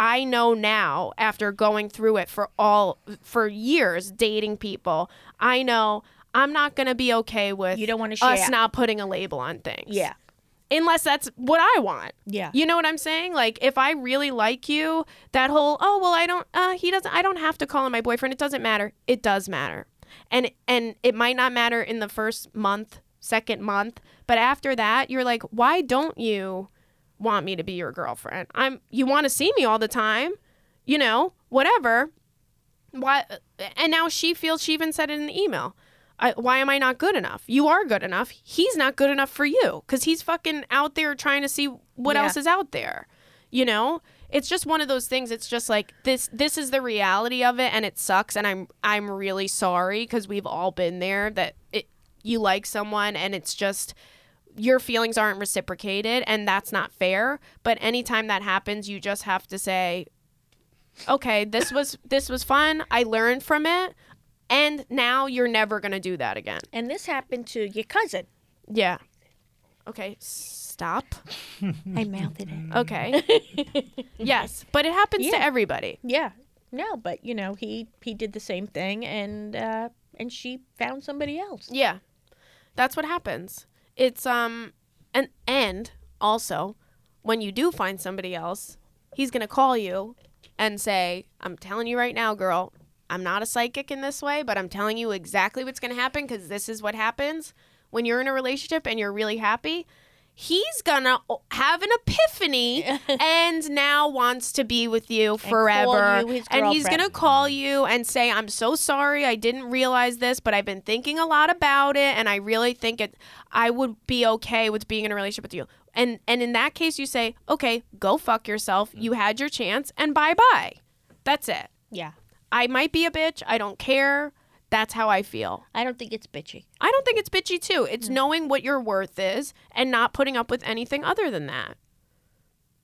i know now after going through it for all for years dating people i know i'm not going to be okay with You don't wanna us not putting a label on things Yeah. unless that's what I want. Yeah. You know what I'm saying? Like if I really like you, that whole oh well I don't uh he doesn't I don't have to call him my boyfriend. It doesn't matter. It does matter. And and it might not matter in the first month, second month, but after that you're like, "Why don't you want me to be your girlfriend? I'm you want to see me all the time." You know, whatever. Why and now she feels she even said it in the email. I, why am I not good enough? You are good enough. He's not good enough for you because he's fucking out there trying to see what Yeah. else is out there. You know, it's just one of those things. It's just like this. This is the reality of it, and it sucks. And I'm I'm really sorry because we've all been there. That it you like someone, and it's just your feelings aren't reciprocated, and that's not fair. But anytime that happens, you just have to say, okay, this was this was fun. I learned from it. And now you're never going to do that again. And this happened to your cousin. Yeah. Okay, stop. I mouthed it. Okay. yes, but it happens to everybody. Yeah. No, but you know, he he did the same thing, and uh, and she found somebody else. Yeah. That's what happens. It's um and and also when you do find somebody else, he's to call you and say, "I'm telling you right now, girl, I'm not a psychic in this way, but I'm telling you exactly what's to happen cuz this is what happens when you're in a relationship and you're really happy." He's gonna have an epiphany and now wants to be with you forever. you his and he's gonna call you and say, I'm so sorry, I didn't realize this, but I've been thinking a lot about it and I really think it I would be okay with being in a relationship with you. And and in that case you say, Okay, go fuck yourself. Mm. You had your chance and bye bye. That's it. Yeah, I might be a bitch, I don't care. That's how I feel. I don't think it's bitchy. I don't think it's bitchy too. It's knowing what your worth is and not putting up with anything other than that.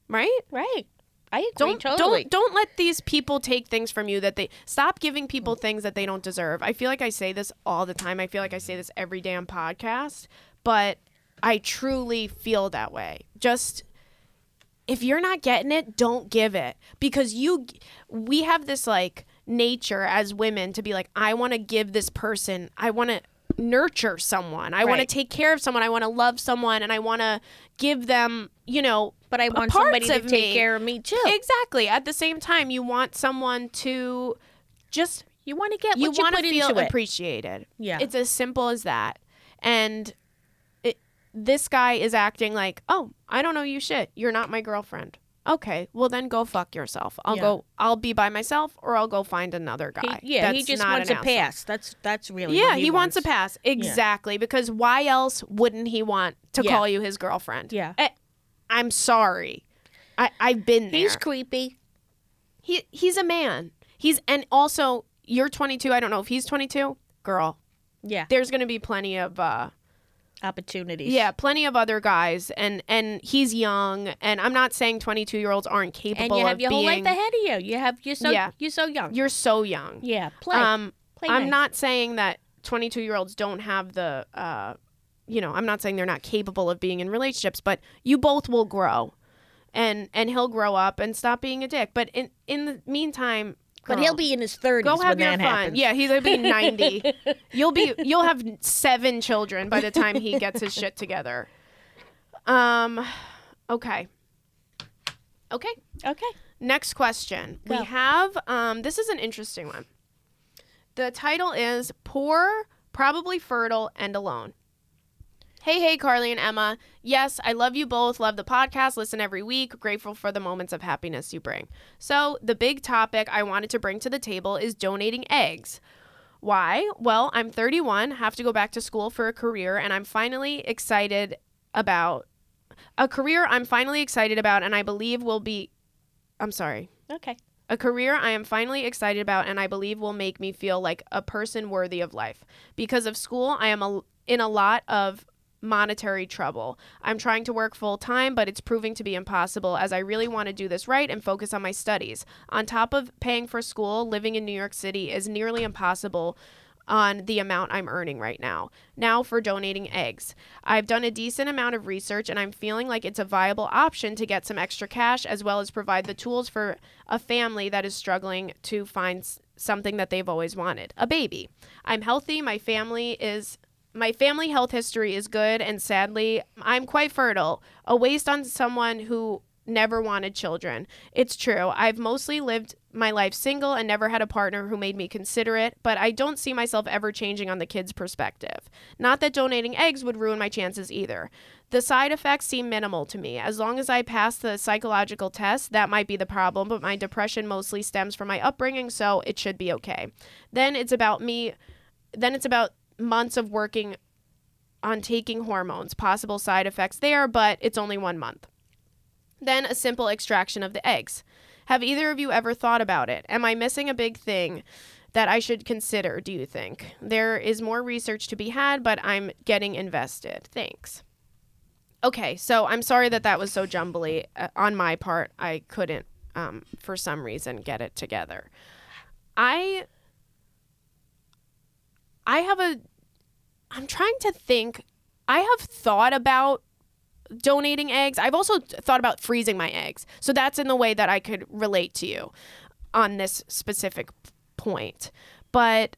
Right? Right. I agree don't totally. don't don't let these people take things from you that they stop giving people things that they don't deserve. I feel like I say this all the time. I feel like I say this every damn podcast, but I truly feel that way. Just if you're not getting it, don't give it because you we have this like nature as women to be like I want to give this person, I want to nurture someone. I want to take care of someone. I want to love someone and I want to give them, you know, but I want somebody to take me. care of me too. Exactly. At the same time, you want someone to just you want to get you you want to feel it. appreciated. Yeah. It's as simple as that. And it, this guy is acting like, "Oh, I don't know you shit. You're not my girlfriend." Okay, well then go fuck yourself. I'll Yeah. go. I'll be by myself, or I'll go find another He- guy. yeah, he that's just not wants an a asshole. pass. That's that's really Yeah, what he, wants. a pass. Exactly, because why else wouldn't he want to Yeah. call you his girlfriend? Yeah. I, I'm sorry. I I've been there. He's creepy. He he's a man. He's and also you're 22. I don't know if he's 22. Girl, Yeah, there's going to be plenty of uh opportunities. yeah, plenty of other guys and and he's young and I'm not saying 22 year olds aren't capable and you have of your whole life ahead of you. You have you're so Yeah. you're so young. you're so young. yeah, play. Um play I'm nice. not saying that 22 year olds don't have the uh you know, I'm not saying they're not capable of being in relationships, but you both will grow. And and he'll grow up and stop being a dick. But in in the meantime, But he'll be in his thirties Go when have your that fun. happens. Yeah, he'll be 90. you'll be you'll have seven children by the time he gets his shit together. Um okay. Okay. Okay. Next question. Go. We have um this is an interesting one. The title is Poor, Probably Fertile and Alone. Hey, hey, Carly and Emma. Yes, I love you both. Love the podcast. Listen every week. Grateful for the moments of happiness you bring. So, the big topic I wanted to bring to the table is donating eggs. Why? Well, I'm 31, have to go back to school for a career, and I'm finally excited about a career I'm finally excited about, and I believe will be. I'm sorry. Okay. A career I am finally excited about and I believe will make me feel like a person worthy of life. Because of school, I am a, in a lot of monetary trouble. I'm trying to work full time, but it's proving to be impossible as I really want to do this right and focus on my studies. On top of paying for school, living in New York City is nearly impossible on the amount I'm earning right now. Now for donating eggs. I've done a decent amount of research and I'm feeling like it's a viable option to get some extra cash as well as provide the tools for a family that is struggling to find something that they've always wanted a baby. I'm healthy, my family is. My family health history is good, and sadly, I'm quite fertile. A waste on someone who never wanted children. It's true. I've mostly lived my life single and never had a partner who made me consider it, but I don't see myself ever changing on the kid's perspective. Not that donating eggs would ruin my chances either. The side effects seem minimal to me. As long as I pass the psychological test, that might be the problem, but my depression mostly stems from my upbringing, so it should be okay. Then it's about me, then it's about months of working on taking hormones, possible side effects there, but it's only one month. Then a simple extraction of the eggs. Have either of you ever thought about it? Am I missing a big thing that I should consider, do you think? There is more research to be had, but I'm getting invested. Thanks. Okay, so I'm sorry that that was so jumbly. Uh, on my part, I couldn't, um, for some reason, get it together. I. I have a. I'm trying to think. I have thought about donating eggs. I've also thought about freezing my eggs. So that's in the way that I could relate to you. on this specific point. But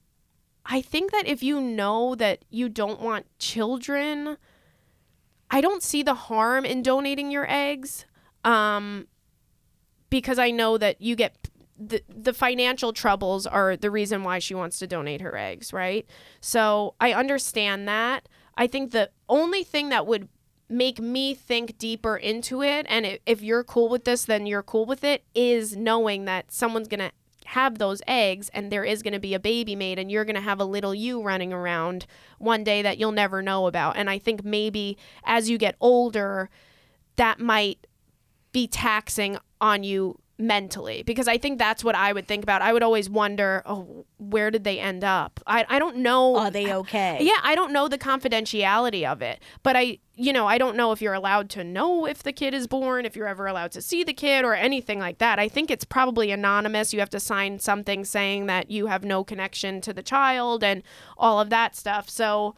I think that if you know that you don't want children, I don't see the harm in donating your eggs. Um, because I know that you get the the financial troubles are the reason why she wants to donate her eggs, right? So I understand that. I think the only thing that would make me think deeper into it, and if you're cool with this, then you're cool with it, is knowing that someone's gonna have those eggs and there is going to be a baby made and you're going to have a little you running around one day that you'll never know about and i think maybe as you get older that might be taxing on you mentally because I think that's what I would think about. I would always wonder, oh, where did they end up? I, I don't know. Are they okay? Yeah, I don't know the confidentiality of it, but I, you know, I don't know if you're allowed to know if the kid is born, if you're ever allowed to see the kid or anything like that. I think it's probably anonymous. You have to sign something saying that you have no connection to the child and all of that stuff. So,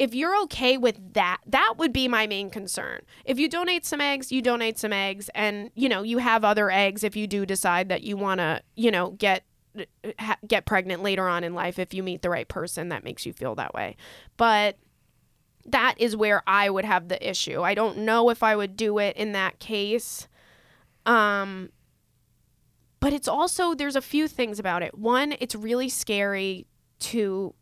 if you're okay with that, that would be my main concern. If you donate some eggs, you donate some eggs and, you know, you have other eggs if you do decide that you want to, you know, get ha- get pregnant later on in life if you meet the right person that makes you feel that way. But that is where I would have the issue. I don't know if I would do it in that case. Um but it's also there's a few things about it. One, it's really scary to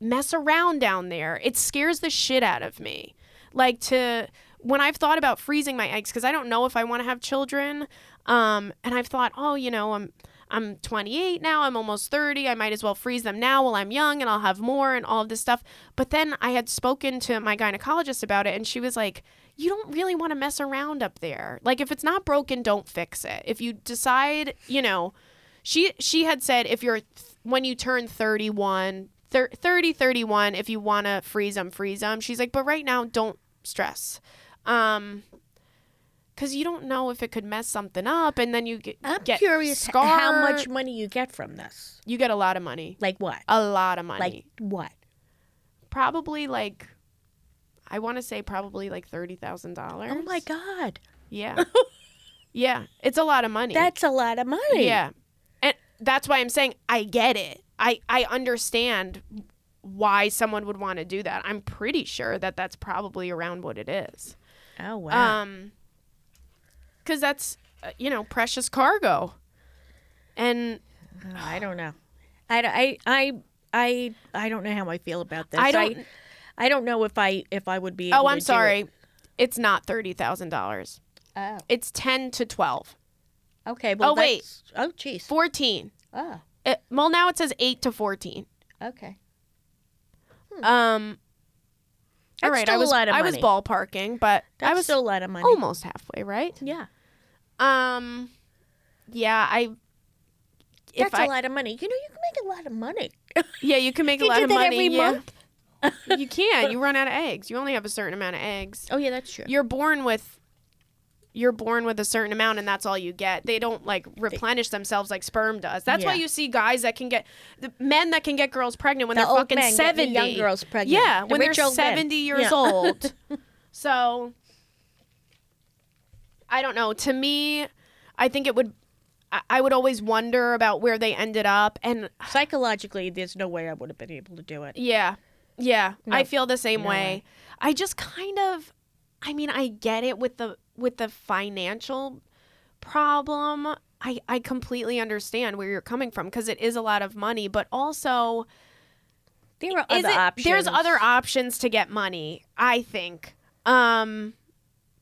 mess around down there. It scares the shit out of me. Like to when I've thought about freezing my eggs cuz I don't know if I want to have children. Um and I've thought, "Oh, you know, I'm I'm 28 now. I'm almost 30. I might as well freeze them now while I'm young and I'll have more and all of this stuff. But then I had spoken to my gynecologist about it and she was like, you don't really want to mess around up there. Like if it's not broken, don't fix it. If you decide, you know, she she had said if you're when you turn 31, thir- 30 31 if you want to freeze them, freeze them. She's like, "But right now don't stress." Um cuz you don't know if it could mess something up and then you get I'm get curious scarred. how much money you get from this. You get a lot of money. Like what? A lot of money. Like what? probably like I want to say probably like $30,000. Oh my god. Yeah. yeah, it's a lot of money. That's a lot of money. Yeah. And that's why I'm saying I get it. I I understand why someone would want to do that. I'm pretty sure that that's probably around what it is. Oh wow. Um cuz that's uh, you know, precious cargo. And I don't know. I, I, I, I, I don't know how I feel about this. I don't I, don't know if I if I would be. Oh, I'm sorry. it. It's not $30,000. Oh. It's 10 to 12. Okay. Well. Oh, wait. Oh jeez. 14. Oh. It, well, now it says 8 to 14. Okay. Um All right, I was I was ballparking, but That's I was still a lot of money. almost halfway, right? Yeah. Um, yeah, I. If That's I, a lot of money. You know, you can make a lot of money. yeah, you can make a lot of that money. every yeah. month? you can. You run out of eggs. You only have a certain amount of eggs. Oh yeah, that's true. You're born with. You're born with a certain amount, and that's all you get. They don't like replenish themselves like sperm does. That's why you see guys that can get the men that can get girls pregnant when The they're fucking seventy. young girls pregnant. Yeah, The when they're old men. seventy years Yeah. old. so, I don't know. To me, I think it would. I- would always wonder about where they ended up, and Psychologically, there's no way I would have been able to do it. yeah, yeah, I feel the same No way. way. I just kind of, I mean, I get it with the with the financial problem. I I completely understand where you're coming from because it is a lot of money, but also There are other it- options. There's other options to get money. I think. Um,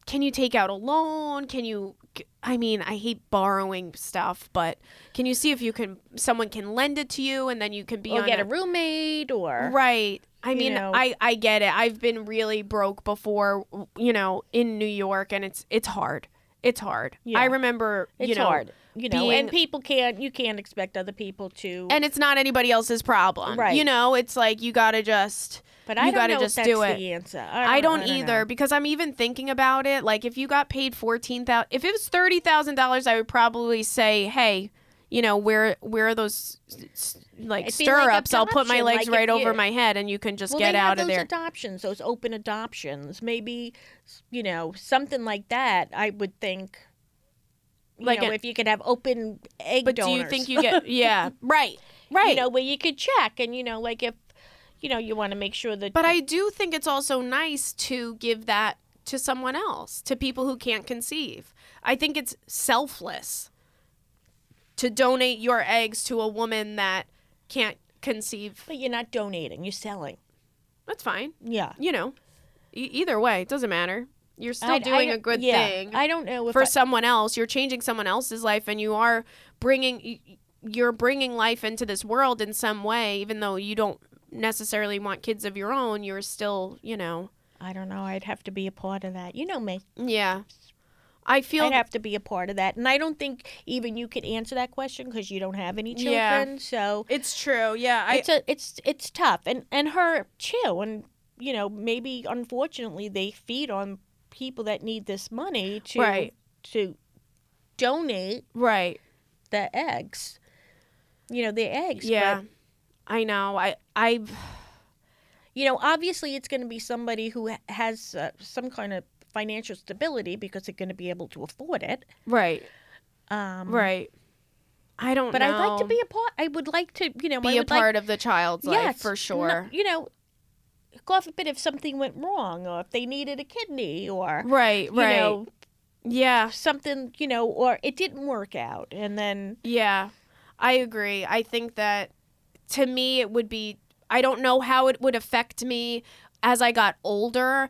can you take out a loan? Can you? I mean, I hate borrowing stuff, but can you see if you can? Someone can lend it to you, and then you can be or get a, a roommate or Right. I mean, know. I I get it. I've been really broke before, you know, in New York, and it's it's hard. It's hard. Yeah. I remember, It's you know, hard, you know, being- and people can't. You can't expect other people to. and it's not anybody else's problem. Right. You know, it's like you got to just but you I don't gotta know just do that's it. the answer. I don't, I either know. because I'm even thinking about it. Like if you got paid fourteen thousand, if it was thirty thousand dollars, I would probably say, hey, you know, where where are those like It'd be like stirrups? I'll put my legs like right over you- my head, and you can just Well, get out of those there. adoptions, those open adoptions. Maybe, you know, something like that. I would think. Like know, a- if you could have open egg But do you think you get yeah, right. Right. you know, where you could check and you know, like if you know, you want to make sure that But I do think it's also nice to give that to someone else, to people who can't conceive. I think it's selfless to donate your eggs to a woman that can't conceive. but you're not donating, you're selling. That's fine. Yeah. You know, e- either way, it doesn't matter. You're still I- I doing a good yeah, thing I don't know for I, someone else. You're changing someone else's life, and you are bringing you're bringing life into this world in some way, even though you don't necessarily want kids of your own. You're still, you know, I don't know. I'd have to be a part of that. You know me. yeah. I feel I'd have to be a part of that, and I don't think even you could answer that question because you don't have any children. Yeah. So it's true. Yeah, I it's a it's it's tough, and and her too, and you know maybe unfortunately they feed on people that need this money to Right. to donate right. the eggs. You know the eggs. Yeah, But, I know. I I you know, obviously it's going to be somebody who has uh, some kind of financial stability because they're going to be able to afford it. right Um, right. I don't. But know. I'd like to be a part. I would like to, you know, be a would like- part of the child's life Yes, for no- sure. you know, God forbid if something went wrong, or if they needed a kidney, or Right. you Right. know yeah. something, you know, or it didn't work out, and then Yeah, I agree. I think that to me, it would be, I don't know how it would affect me as I got older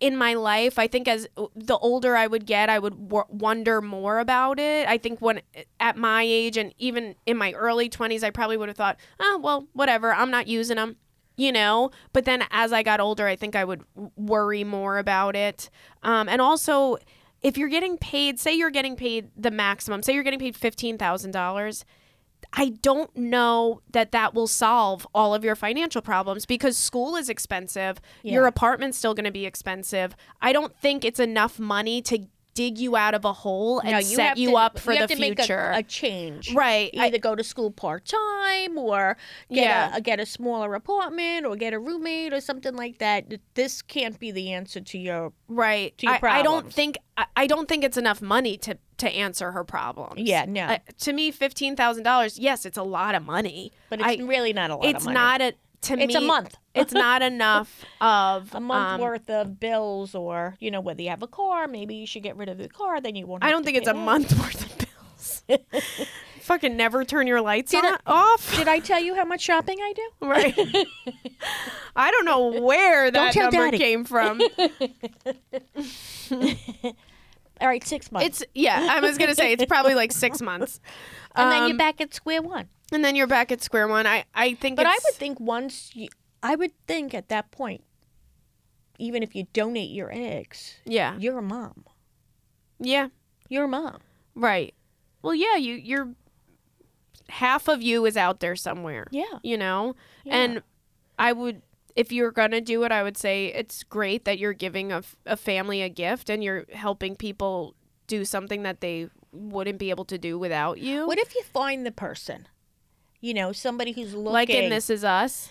in my life. I think as the older I would get, I would w- wonder more about it. I think when at my age and even in my early 20s, I probably would have thought, oh, well, whatever, I'm not using them. You know, but then as I got older, I think I would worry more about it. Um, and also, if you're getting paid, say you're getting paid the maximum, say you're getting paid $15,000, I don't know that that will solve all of your financial problems because school is expensive. Your apartment's still going to be expensive. I don't think it's enough money to dig you out of a hole and no, you set you to, up for you the to future. Make a, a change, right. I- Either go to school part time, or get Yeah. a, get a smaller apartment, or get a roommate, or something like that. This can't be the answer to your right. to your I, I don't think I, I don't think it's enough money to to answer her problems. Yeah, no. Uh, to me, fifteen thousand dollars. Yes, it's a lot of money, But it's I- really not a lot it's of money. It's not a to It's me. a month. it's not enough of a month um, worth of bills, or you know, whether you have a car, maybe you should get rid of the car. Then you won't. I don't think it's pay a month worth of bills. Fucking never turn your lights Did on, off. Did I tell you how much shopping I do? right. I don't know where that number Daddy. came from. All right, six months. It's yeah. I was gonna say it's probably like six months, and then Um, you're back at square one. And then you're back at square one. I I think. But I would think once you, I would think at that point, even if you donate your eggs, Yeah. you're a mom. Yeah. You're a mom. Right. Well, yeah. You you're half of you is out there somewhere. Yeah. You know, yeah. and I would. If you're gonna do it, I would say it's great that you're giving a, f- a family a gift and you're helping people do something that they wouldn't be able to do without you. what if you find the person? You know, somebody who's looking. like in This Is Us.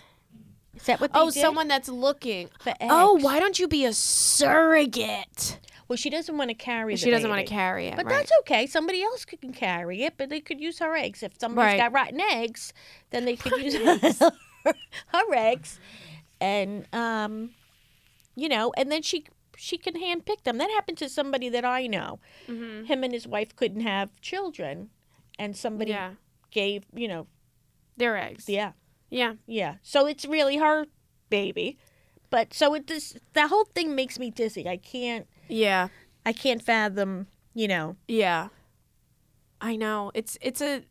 Is that what Oh, did? someone that's looking. for Oh, why don't you be a surrogate? Well, she doesn't want to carry. It. She doesn't want to carry it. But right. that's okay. Somebody else can carry it, but they could use her eggs. If somebody's Right. got rotten eggs, then they could use her eggs, and um, you know, and then she she can handpick them. That happened to somebody that I know. Mhm. Him and his wife couldn't have children, and somebody Yeah, gave you know, their eggs. yeah, Yeah. yeah. So it's really her baby, but so it this the whole thing makes me dizzy. I can't Yeah. I can't fathom. You know, Yeah. I know. It's it's a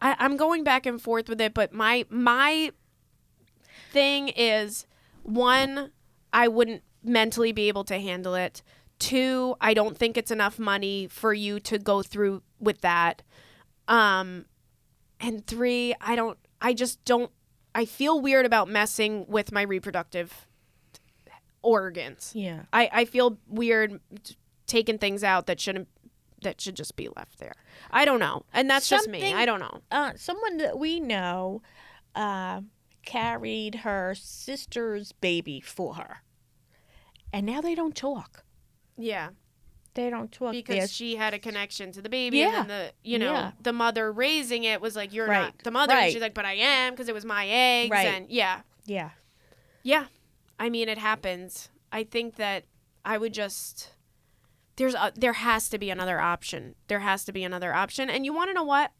I, I'm going back and forth with it, but my my thing is one, I wouldn't mentally be able to handle it. Two, I don't think it's enough money for you to go through with that. Um and three, I don't I just don't I feel weird about messing with my reproductive organs. yeah. I, I feel weird taking things out that shouldn't that should just be left there. I don't know, and that's just me. I don't know. uh, someone that we know uh, carried her sister's baby for her, and now they don't talk. Yeah, They don't talk because there. she had a connection to the baby Yeah. and the you know Yeah. the mother raising it was like you're Right. not the mother and she's like but I am because it was my eggs Right. and yeah Yeah. yeah I mean it happens I think that I would just there's a, there has to be another option there has to be another option and you want to know what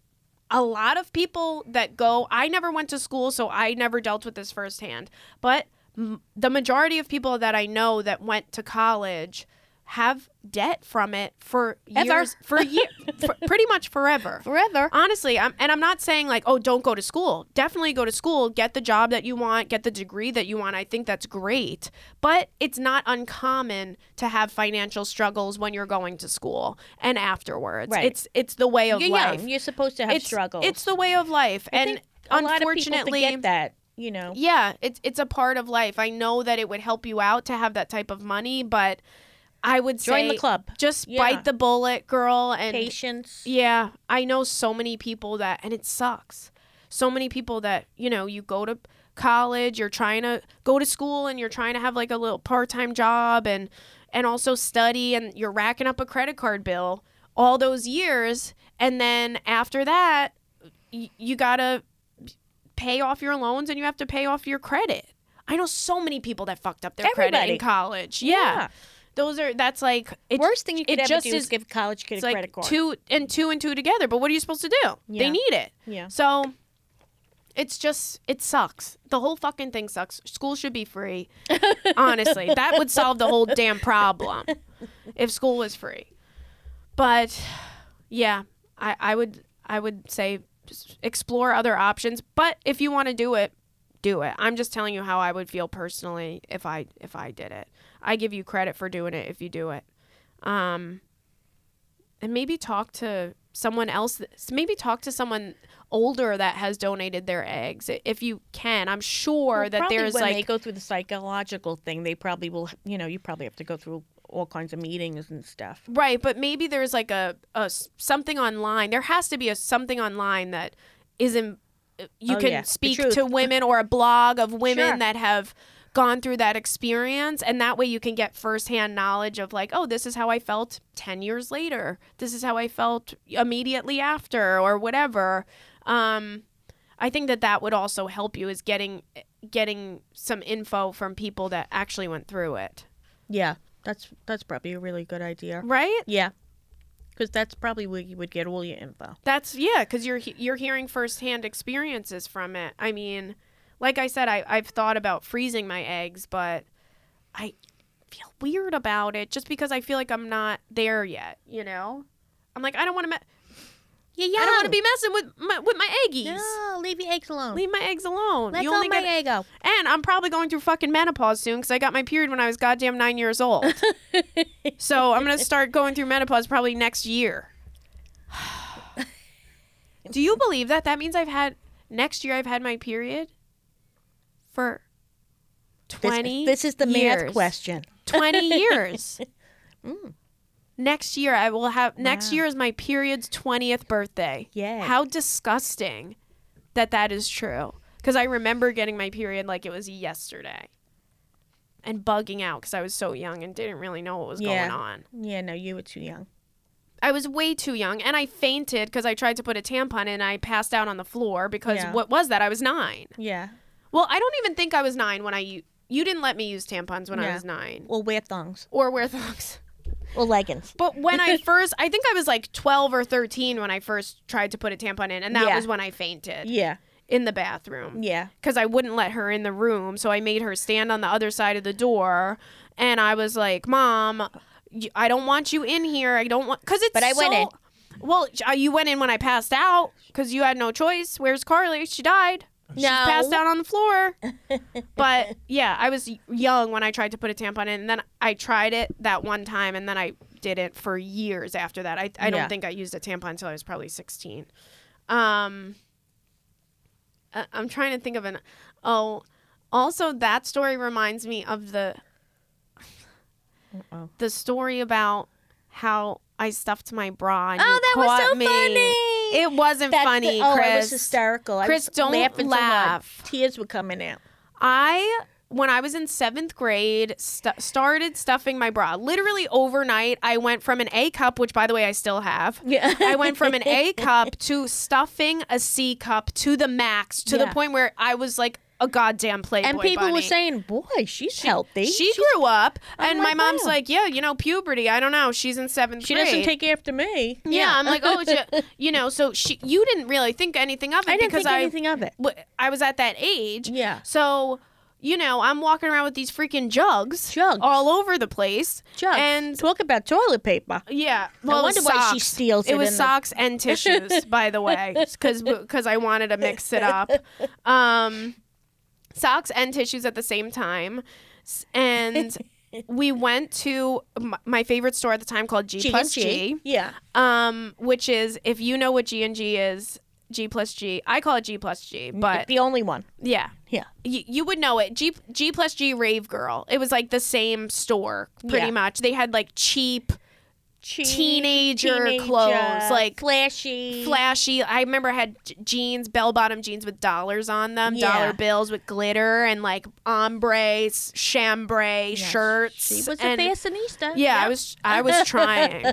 a lot of people that go I never went to school so I never dealt with this firsthand but m- the majority of people that I know that went to college have debt from it for Ever. years for years for pretty much forever Forever. honestly I'm, and i'm not saying like oh don't go to school definitely go to school get the job that you want get the degree that you want i think that's great but it's not uncommon to have financial struggles when you're going to school and afterwards Right. it's it's the way of You're life young. You're supposed to have it's struggles. it's the way of life I and think a lot of people unfortunately that. You know. yeah, it's it's a part of life. I know that it would help you out to have that type of money, but I would Join say the club. just Yeah. bite the bullet, girl, and Patience. yeah, I know so many people that, and it sucks. So many people that, you know, you go to college, you're trying to go to school and you're trying to have like a little part-time job and and also study and you're racking up a credit card bill all those years and then after that y- you got to pay off your loans and you have to pay off your credit. I know so many people that fucked up their credit in college. Yeah. Those are that's like it, Worst thing you could ever just do is is- give college kid a like credit card. two and two and two together. But what are you supposed to do? Yeah. They need it. Yeah. So it's just it sucks. The whole fucking thing sucks. School should be free. Honestly, that would solve the whole damn problem if school was free. But yeah, I, I would I would say explore other options. But if you want to do it, do it. I'm just telling you how I would feel personally if I if I did it. I give you credit for doing it if you do it. Um and maybe talk to someone else maybe talk to someone older that has donated their eggs if you can i'm sure Well, that there's when like they go through the psychological thing, they probably will. You know, you probably have to go through all kinds of meetings and stuff. Right, but maybe there's like a, a something online. There has to be a something online that isn't you Oh, can yeah. Speak to women or a blog of women Sure. that have gone through that experience and that way you can get firsthand knowledge of like, oh, this is how I felt 10 years later. This is how I felt immediately after or whatever. Um I think that that would also help you is getting getting some info from people that actually went through it. Yeah, that's that's probably a really good idea. Right? Yeah, because that's probably where you would get all your info. That's yeah, because you're you're hearing firsthand experiences from it. I mean, like I said, I I've thought about freezing my eggs, but I feel weird about it just because I feel like I'm not there yet. You know, I'm like I don't want to. Yeah, I don't want to be messing with my with my eggies. No, leave your eggs alone. Leave my eggs alone. Let you only my ego. and I'm probably going through fucking menopause soon because I got my period when I was goddamn nine years old. so I'm gonna start going through menopause probably next year. Do you believe that? That means I've had next year. I've had my period for twenty. this is the years. math question. Twenty years. Mm. Next year I will have. Next year is my period's twentieth birthday. Yeah. How disgusting that that is true. Because I remember getting my period like it was yesterday, and bugging out because I was so young and didn't really know what was Yeah. going on. Yeah, no, you were too young. I was way too young, and I fainted because I tried to put a tampon in and I passed out on the floor because Yeah. what was that? I was nine. Yeah. Well, I don't even think I was nine when I u- you didn't let me use tampons when I was nine Or wear thongs. or wear thongs. Or leggings. But when I first, I think I was like 12 or 13 when I first tried to put a tampon in, and that Yeah. was when I fainted Yeah. in the bathroom Yeah. because I wouldn't let her in the room. So I made her stand on the other side of the door, and I was like, "Mom, y- I don't want you in here. I don't want because it's." But I went so- in. Well, uh, you went in when I passed out because you had no choice. Where's Carly? She died. She No. passed out on the floor. but yeah, I was young when I tried to put a tampon in, and then I tried it that one time, and then I did it for years after that. I I don't think I used a tampon until I was probably sixteen. Um, I- I'm trying to think of an. Oh, also that story reminds me of the Uh-oh. the story about how I stuffed my bra. And Oh, that was so me. funny. It wasn't That's funny, the, oh, Chris. it was hysterical. I Chris, was don't laughing so laugh. Tears were coming out. I when I was in seventh grade, st- started stuffing my bra. Literally overnight, I went from an A cup, which by the way I still have. Yeah. I went from an A cup to stuffing a C cup to the max, to the point where I was like a goddamn playboy. and people were saying, "Boy, she's healthy. She She's- grew up, I'm and my mom's wow. like, "Yeah, you know, puberty. I don't know. She's in seventh she grade. doesn't take after me." Yeah, I'm like, oh, j- you know, so she, you didn't really think anything of it I didn't because think I, anything of it. I was at that age. Yeah. So, you know, I'm walking around with these freaking jugs, Jugs. all over the place. Jugs. And talk about toilet paper. yeah, well, wonder why she steals it It was in the- socks and tissues, by the way, because because I wanted to mix it up. Um, socks and tissues at the same time, and we went to m- my favorite store at the time called G, plus G. Yeah. um, which is if you know what G and G is, G plus G. I call it G plus G, but the only one. yeah, Yeah. y- you would know it. G G plus G Rave Girl. It was like the same store, pretty Yeah. much. They had like cheap, Cheap, Teenager clothes, like flashy. flashy. I remember I had jeans, bell bottom jeans with dollars on them, Yeah. dollar bills with glitter, and like ombre, chambray Yes. shirts. She was and, a fashionista. Yeah, I was. I was trying.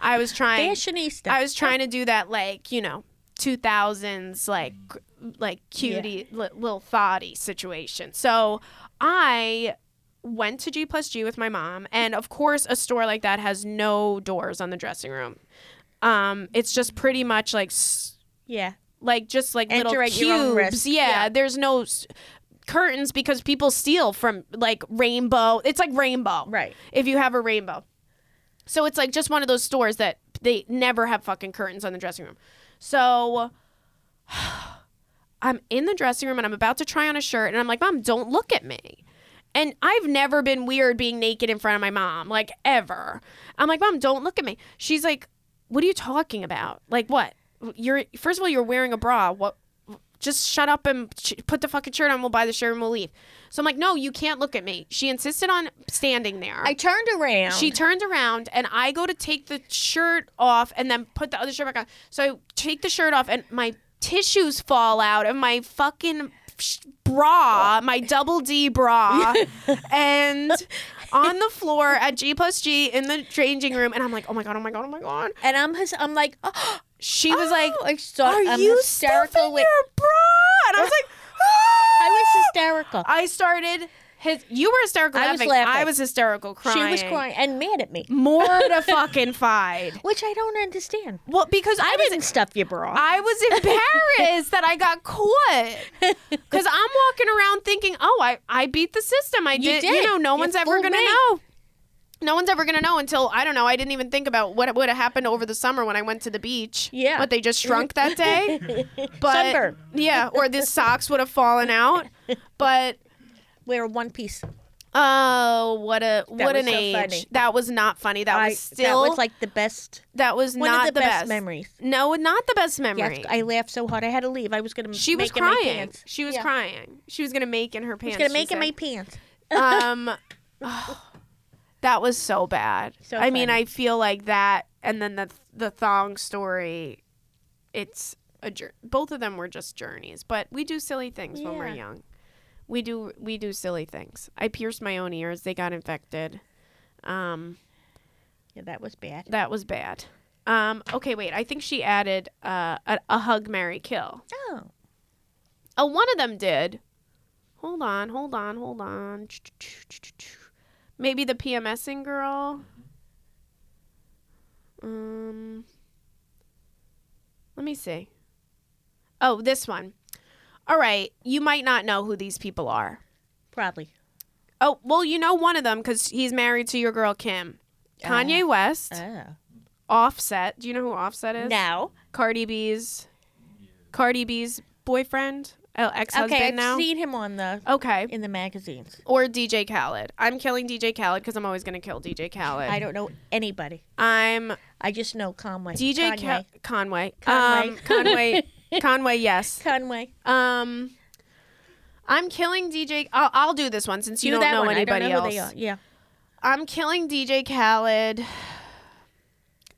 I was trying. fashionista. I was trying to do that like you know 2000s like like cutie li- little thoughty situation. So I went to G plus G with my mom, and of course a store like that has no doors on the dressing room. Um, it's just pretty much like s- yeah. like just like Enter little at your own cubes. Yeah, Yeah. there's no. s- curtains because people steal from like rainbow it's like rainbow Right. if you have a rainbow. So it's like just one of those stores that they never have fucking curtains on the dressing room. So I'm in the dressing room and I'm about to try on a shirt and I'm like, "Mom, don't look at me." And I've never been weird being naked in front of my mom, like ever. I'm like, "Mom, don't look at me." She's like, "What are you talking about? Like what? You're first of all, you're wearing a bra. What just shut up and put the fucking shirt on. We'll buy the shirt and we'll leave. So I'm like, no, you can't look at me. She insisted on standing there. I turned around. she turned around and I go to take the shirt off and then put the other shirt back on. So I take the shirt off and my tissues fall out of my fucking bra, my double D bra, and on the floor at G plus G in the changing room. And I'm like, oh my god, oh my god, oh my god. and I'm his, I'm like, oh, She was like, I saw, are I'm you hysterical with. your bra? And I was like, I was hysterical. I started his. You were hysterical I was laughing. I was hysterical crying. She was crying and mad at me, Mortified. which I don't understand. well, because I, I was didn't stuff your bra. I was embarrassed that I got caught because I'm walking around thinking, oh, I, I beat the system. I You did. You know, no You one's ever gonna know. No one's ever gonna know until I don't know. I didn't even think about what would have happened over the summer when I went to the beach. Yeah. what they just shrunk that day. But Sunburn. yeah, or the socks would have fallen out. But Wear one piece. oh, what a what was an so age. funny. That was not funny. That I, was still that was like the best, that was one not of the, best, memories. No, not the best memory. Yes, I laughed so hard I had to leave. I was gonna. She was make in my crying. pants. She was Yeah. crying. She was gonna make in her I pants. was gonna make in my pants. um, that was so bad. So I mean, funny. I feel like that, and then the the thong story. It's a jour- both of them were just journeys, but we do silly things when we're Yeah. young. We do we do silly things. I pierced my own ears; they got infected. Um, Yeah, that was bad. that was bad. Um, okay, wait. I think she added uh, a, a hug, marry, kill. Oh, Oh, one of them did. Hold on, hold on, hold on. Maybe the PMSing girl. Um, let me see. Oh, this one. All right, you might not know who these people are. probably. Oh, well, you know one of them because he's married to your girl Kim. Kanye West, Oh. Offset. Do you know who Offset is? Now, Cardi B's, Cardi B's boyfriend, uh, ex-husband now. okay, I've now. seen him on the Okay. in the magazines. Or DJ Khaled. I'm killing DJ Khaled because I'm always going to kill DJ Khaled. I don't know anybody. I'm I just know Conway. DJ Kanye. Ca- Conway. Conway. Um, Conway. Conway, yes. Conway. Um, I'm killing DJ. I'll, I'll do this one since you Do don't know one. anybody I don't know else. Who they are. Yeah. I'm killing DJ Khaled.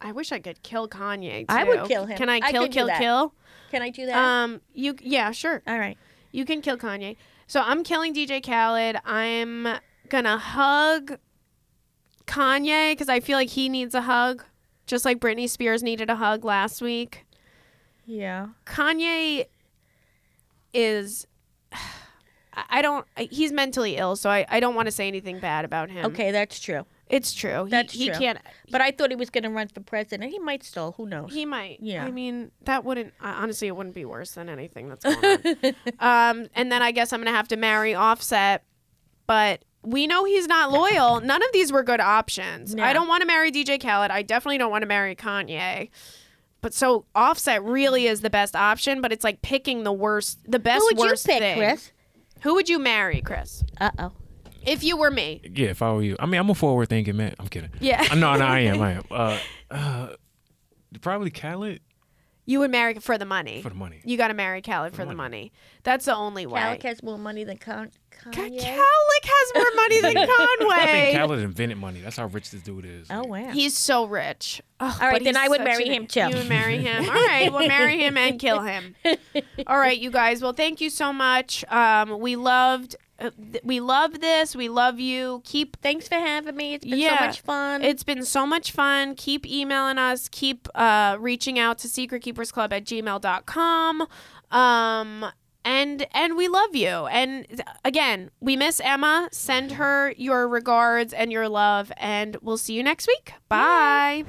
I wish I could kill Kanye. Too. I would kill him. Can I I kill, do kill, kill? Can I do that? Um, you, yeah, sure. All right. You can kill Kanye. So I'm killing DJ Khaled. I'm gonna hug Kanye because I feel like he needs a hug, just like Britney Spears needed a hug last week. Yeah. Kanye is. I don't. He's mentally ill, so I, I don't want to say anything bad about him. Okay, that's true. it's true. He, That's he true. can't. But I thought he was going to run for president. He might still. Who knows? He might. Yeah. I mean, that wouldn't. Uh, honestly, it wouldn't be worse than anything that's going on. um, and then I guess I'm gonna have to marry Offset, but we know he's not loyal. None of these were good options. No. I don't want to marry DJ Khaled. I definitely don't want to marry Kanye. But so Offset really is the best option, but it's like picking the worst, the best Who would you worst pick, thing. Chris? Who would you marry, Chris? Uh oh. If you were me. Yeah, if I were you, I mean, I'm a forward thinking man. I'm kidding. Yeah. No, no, I am. I am. Uh, uh, probably Khaled You would marry for the money. for the money. you got to marry Khaled for the money. That's the only way. Alec has more money than Con- Ka- Kanye. Khaled has more money than Conway. I think Conway. Khaled invented money. That's how rich this dude is. oh wow. He's so rich. Ugh, All right, then I would marry an- him, too. You would marry him. All right, we'll marry him and kill him. All right, you guys. Well, thank you so much. Um, we loved, uh, th- we love this. We love you. Keep. Thanks for having me. It's been Yeah. so much fun. It's been so much fun. Keep emailing us. Keep uh, reaching out to secretkeepersclub at gmail.com. Um, and and we love you. And again, we miss Emma. Send her your regards and your love, and we'll see you next week. Bye.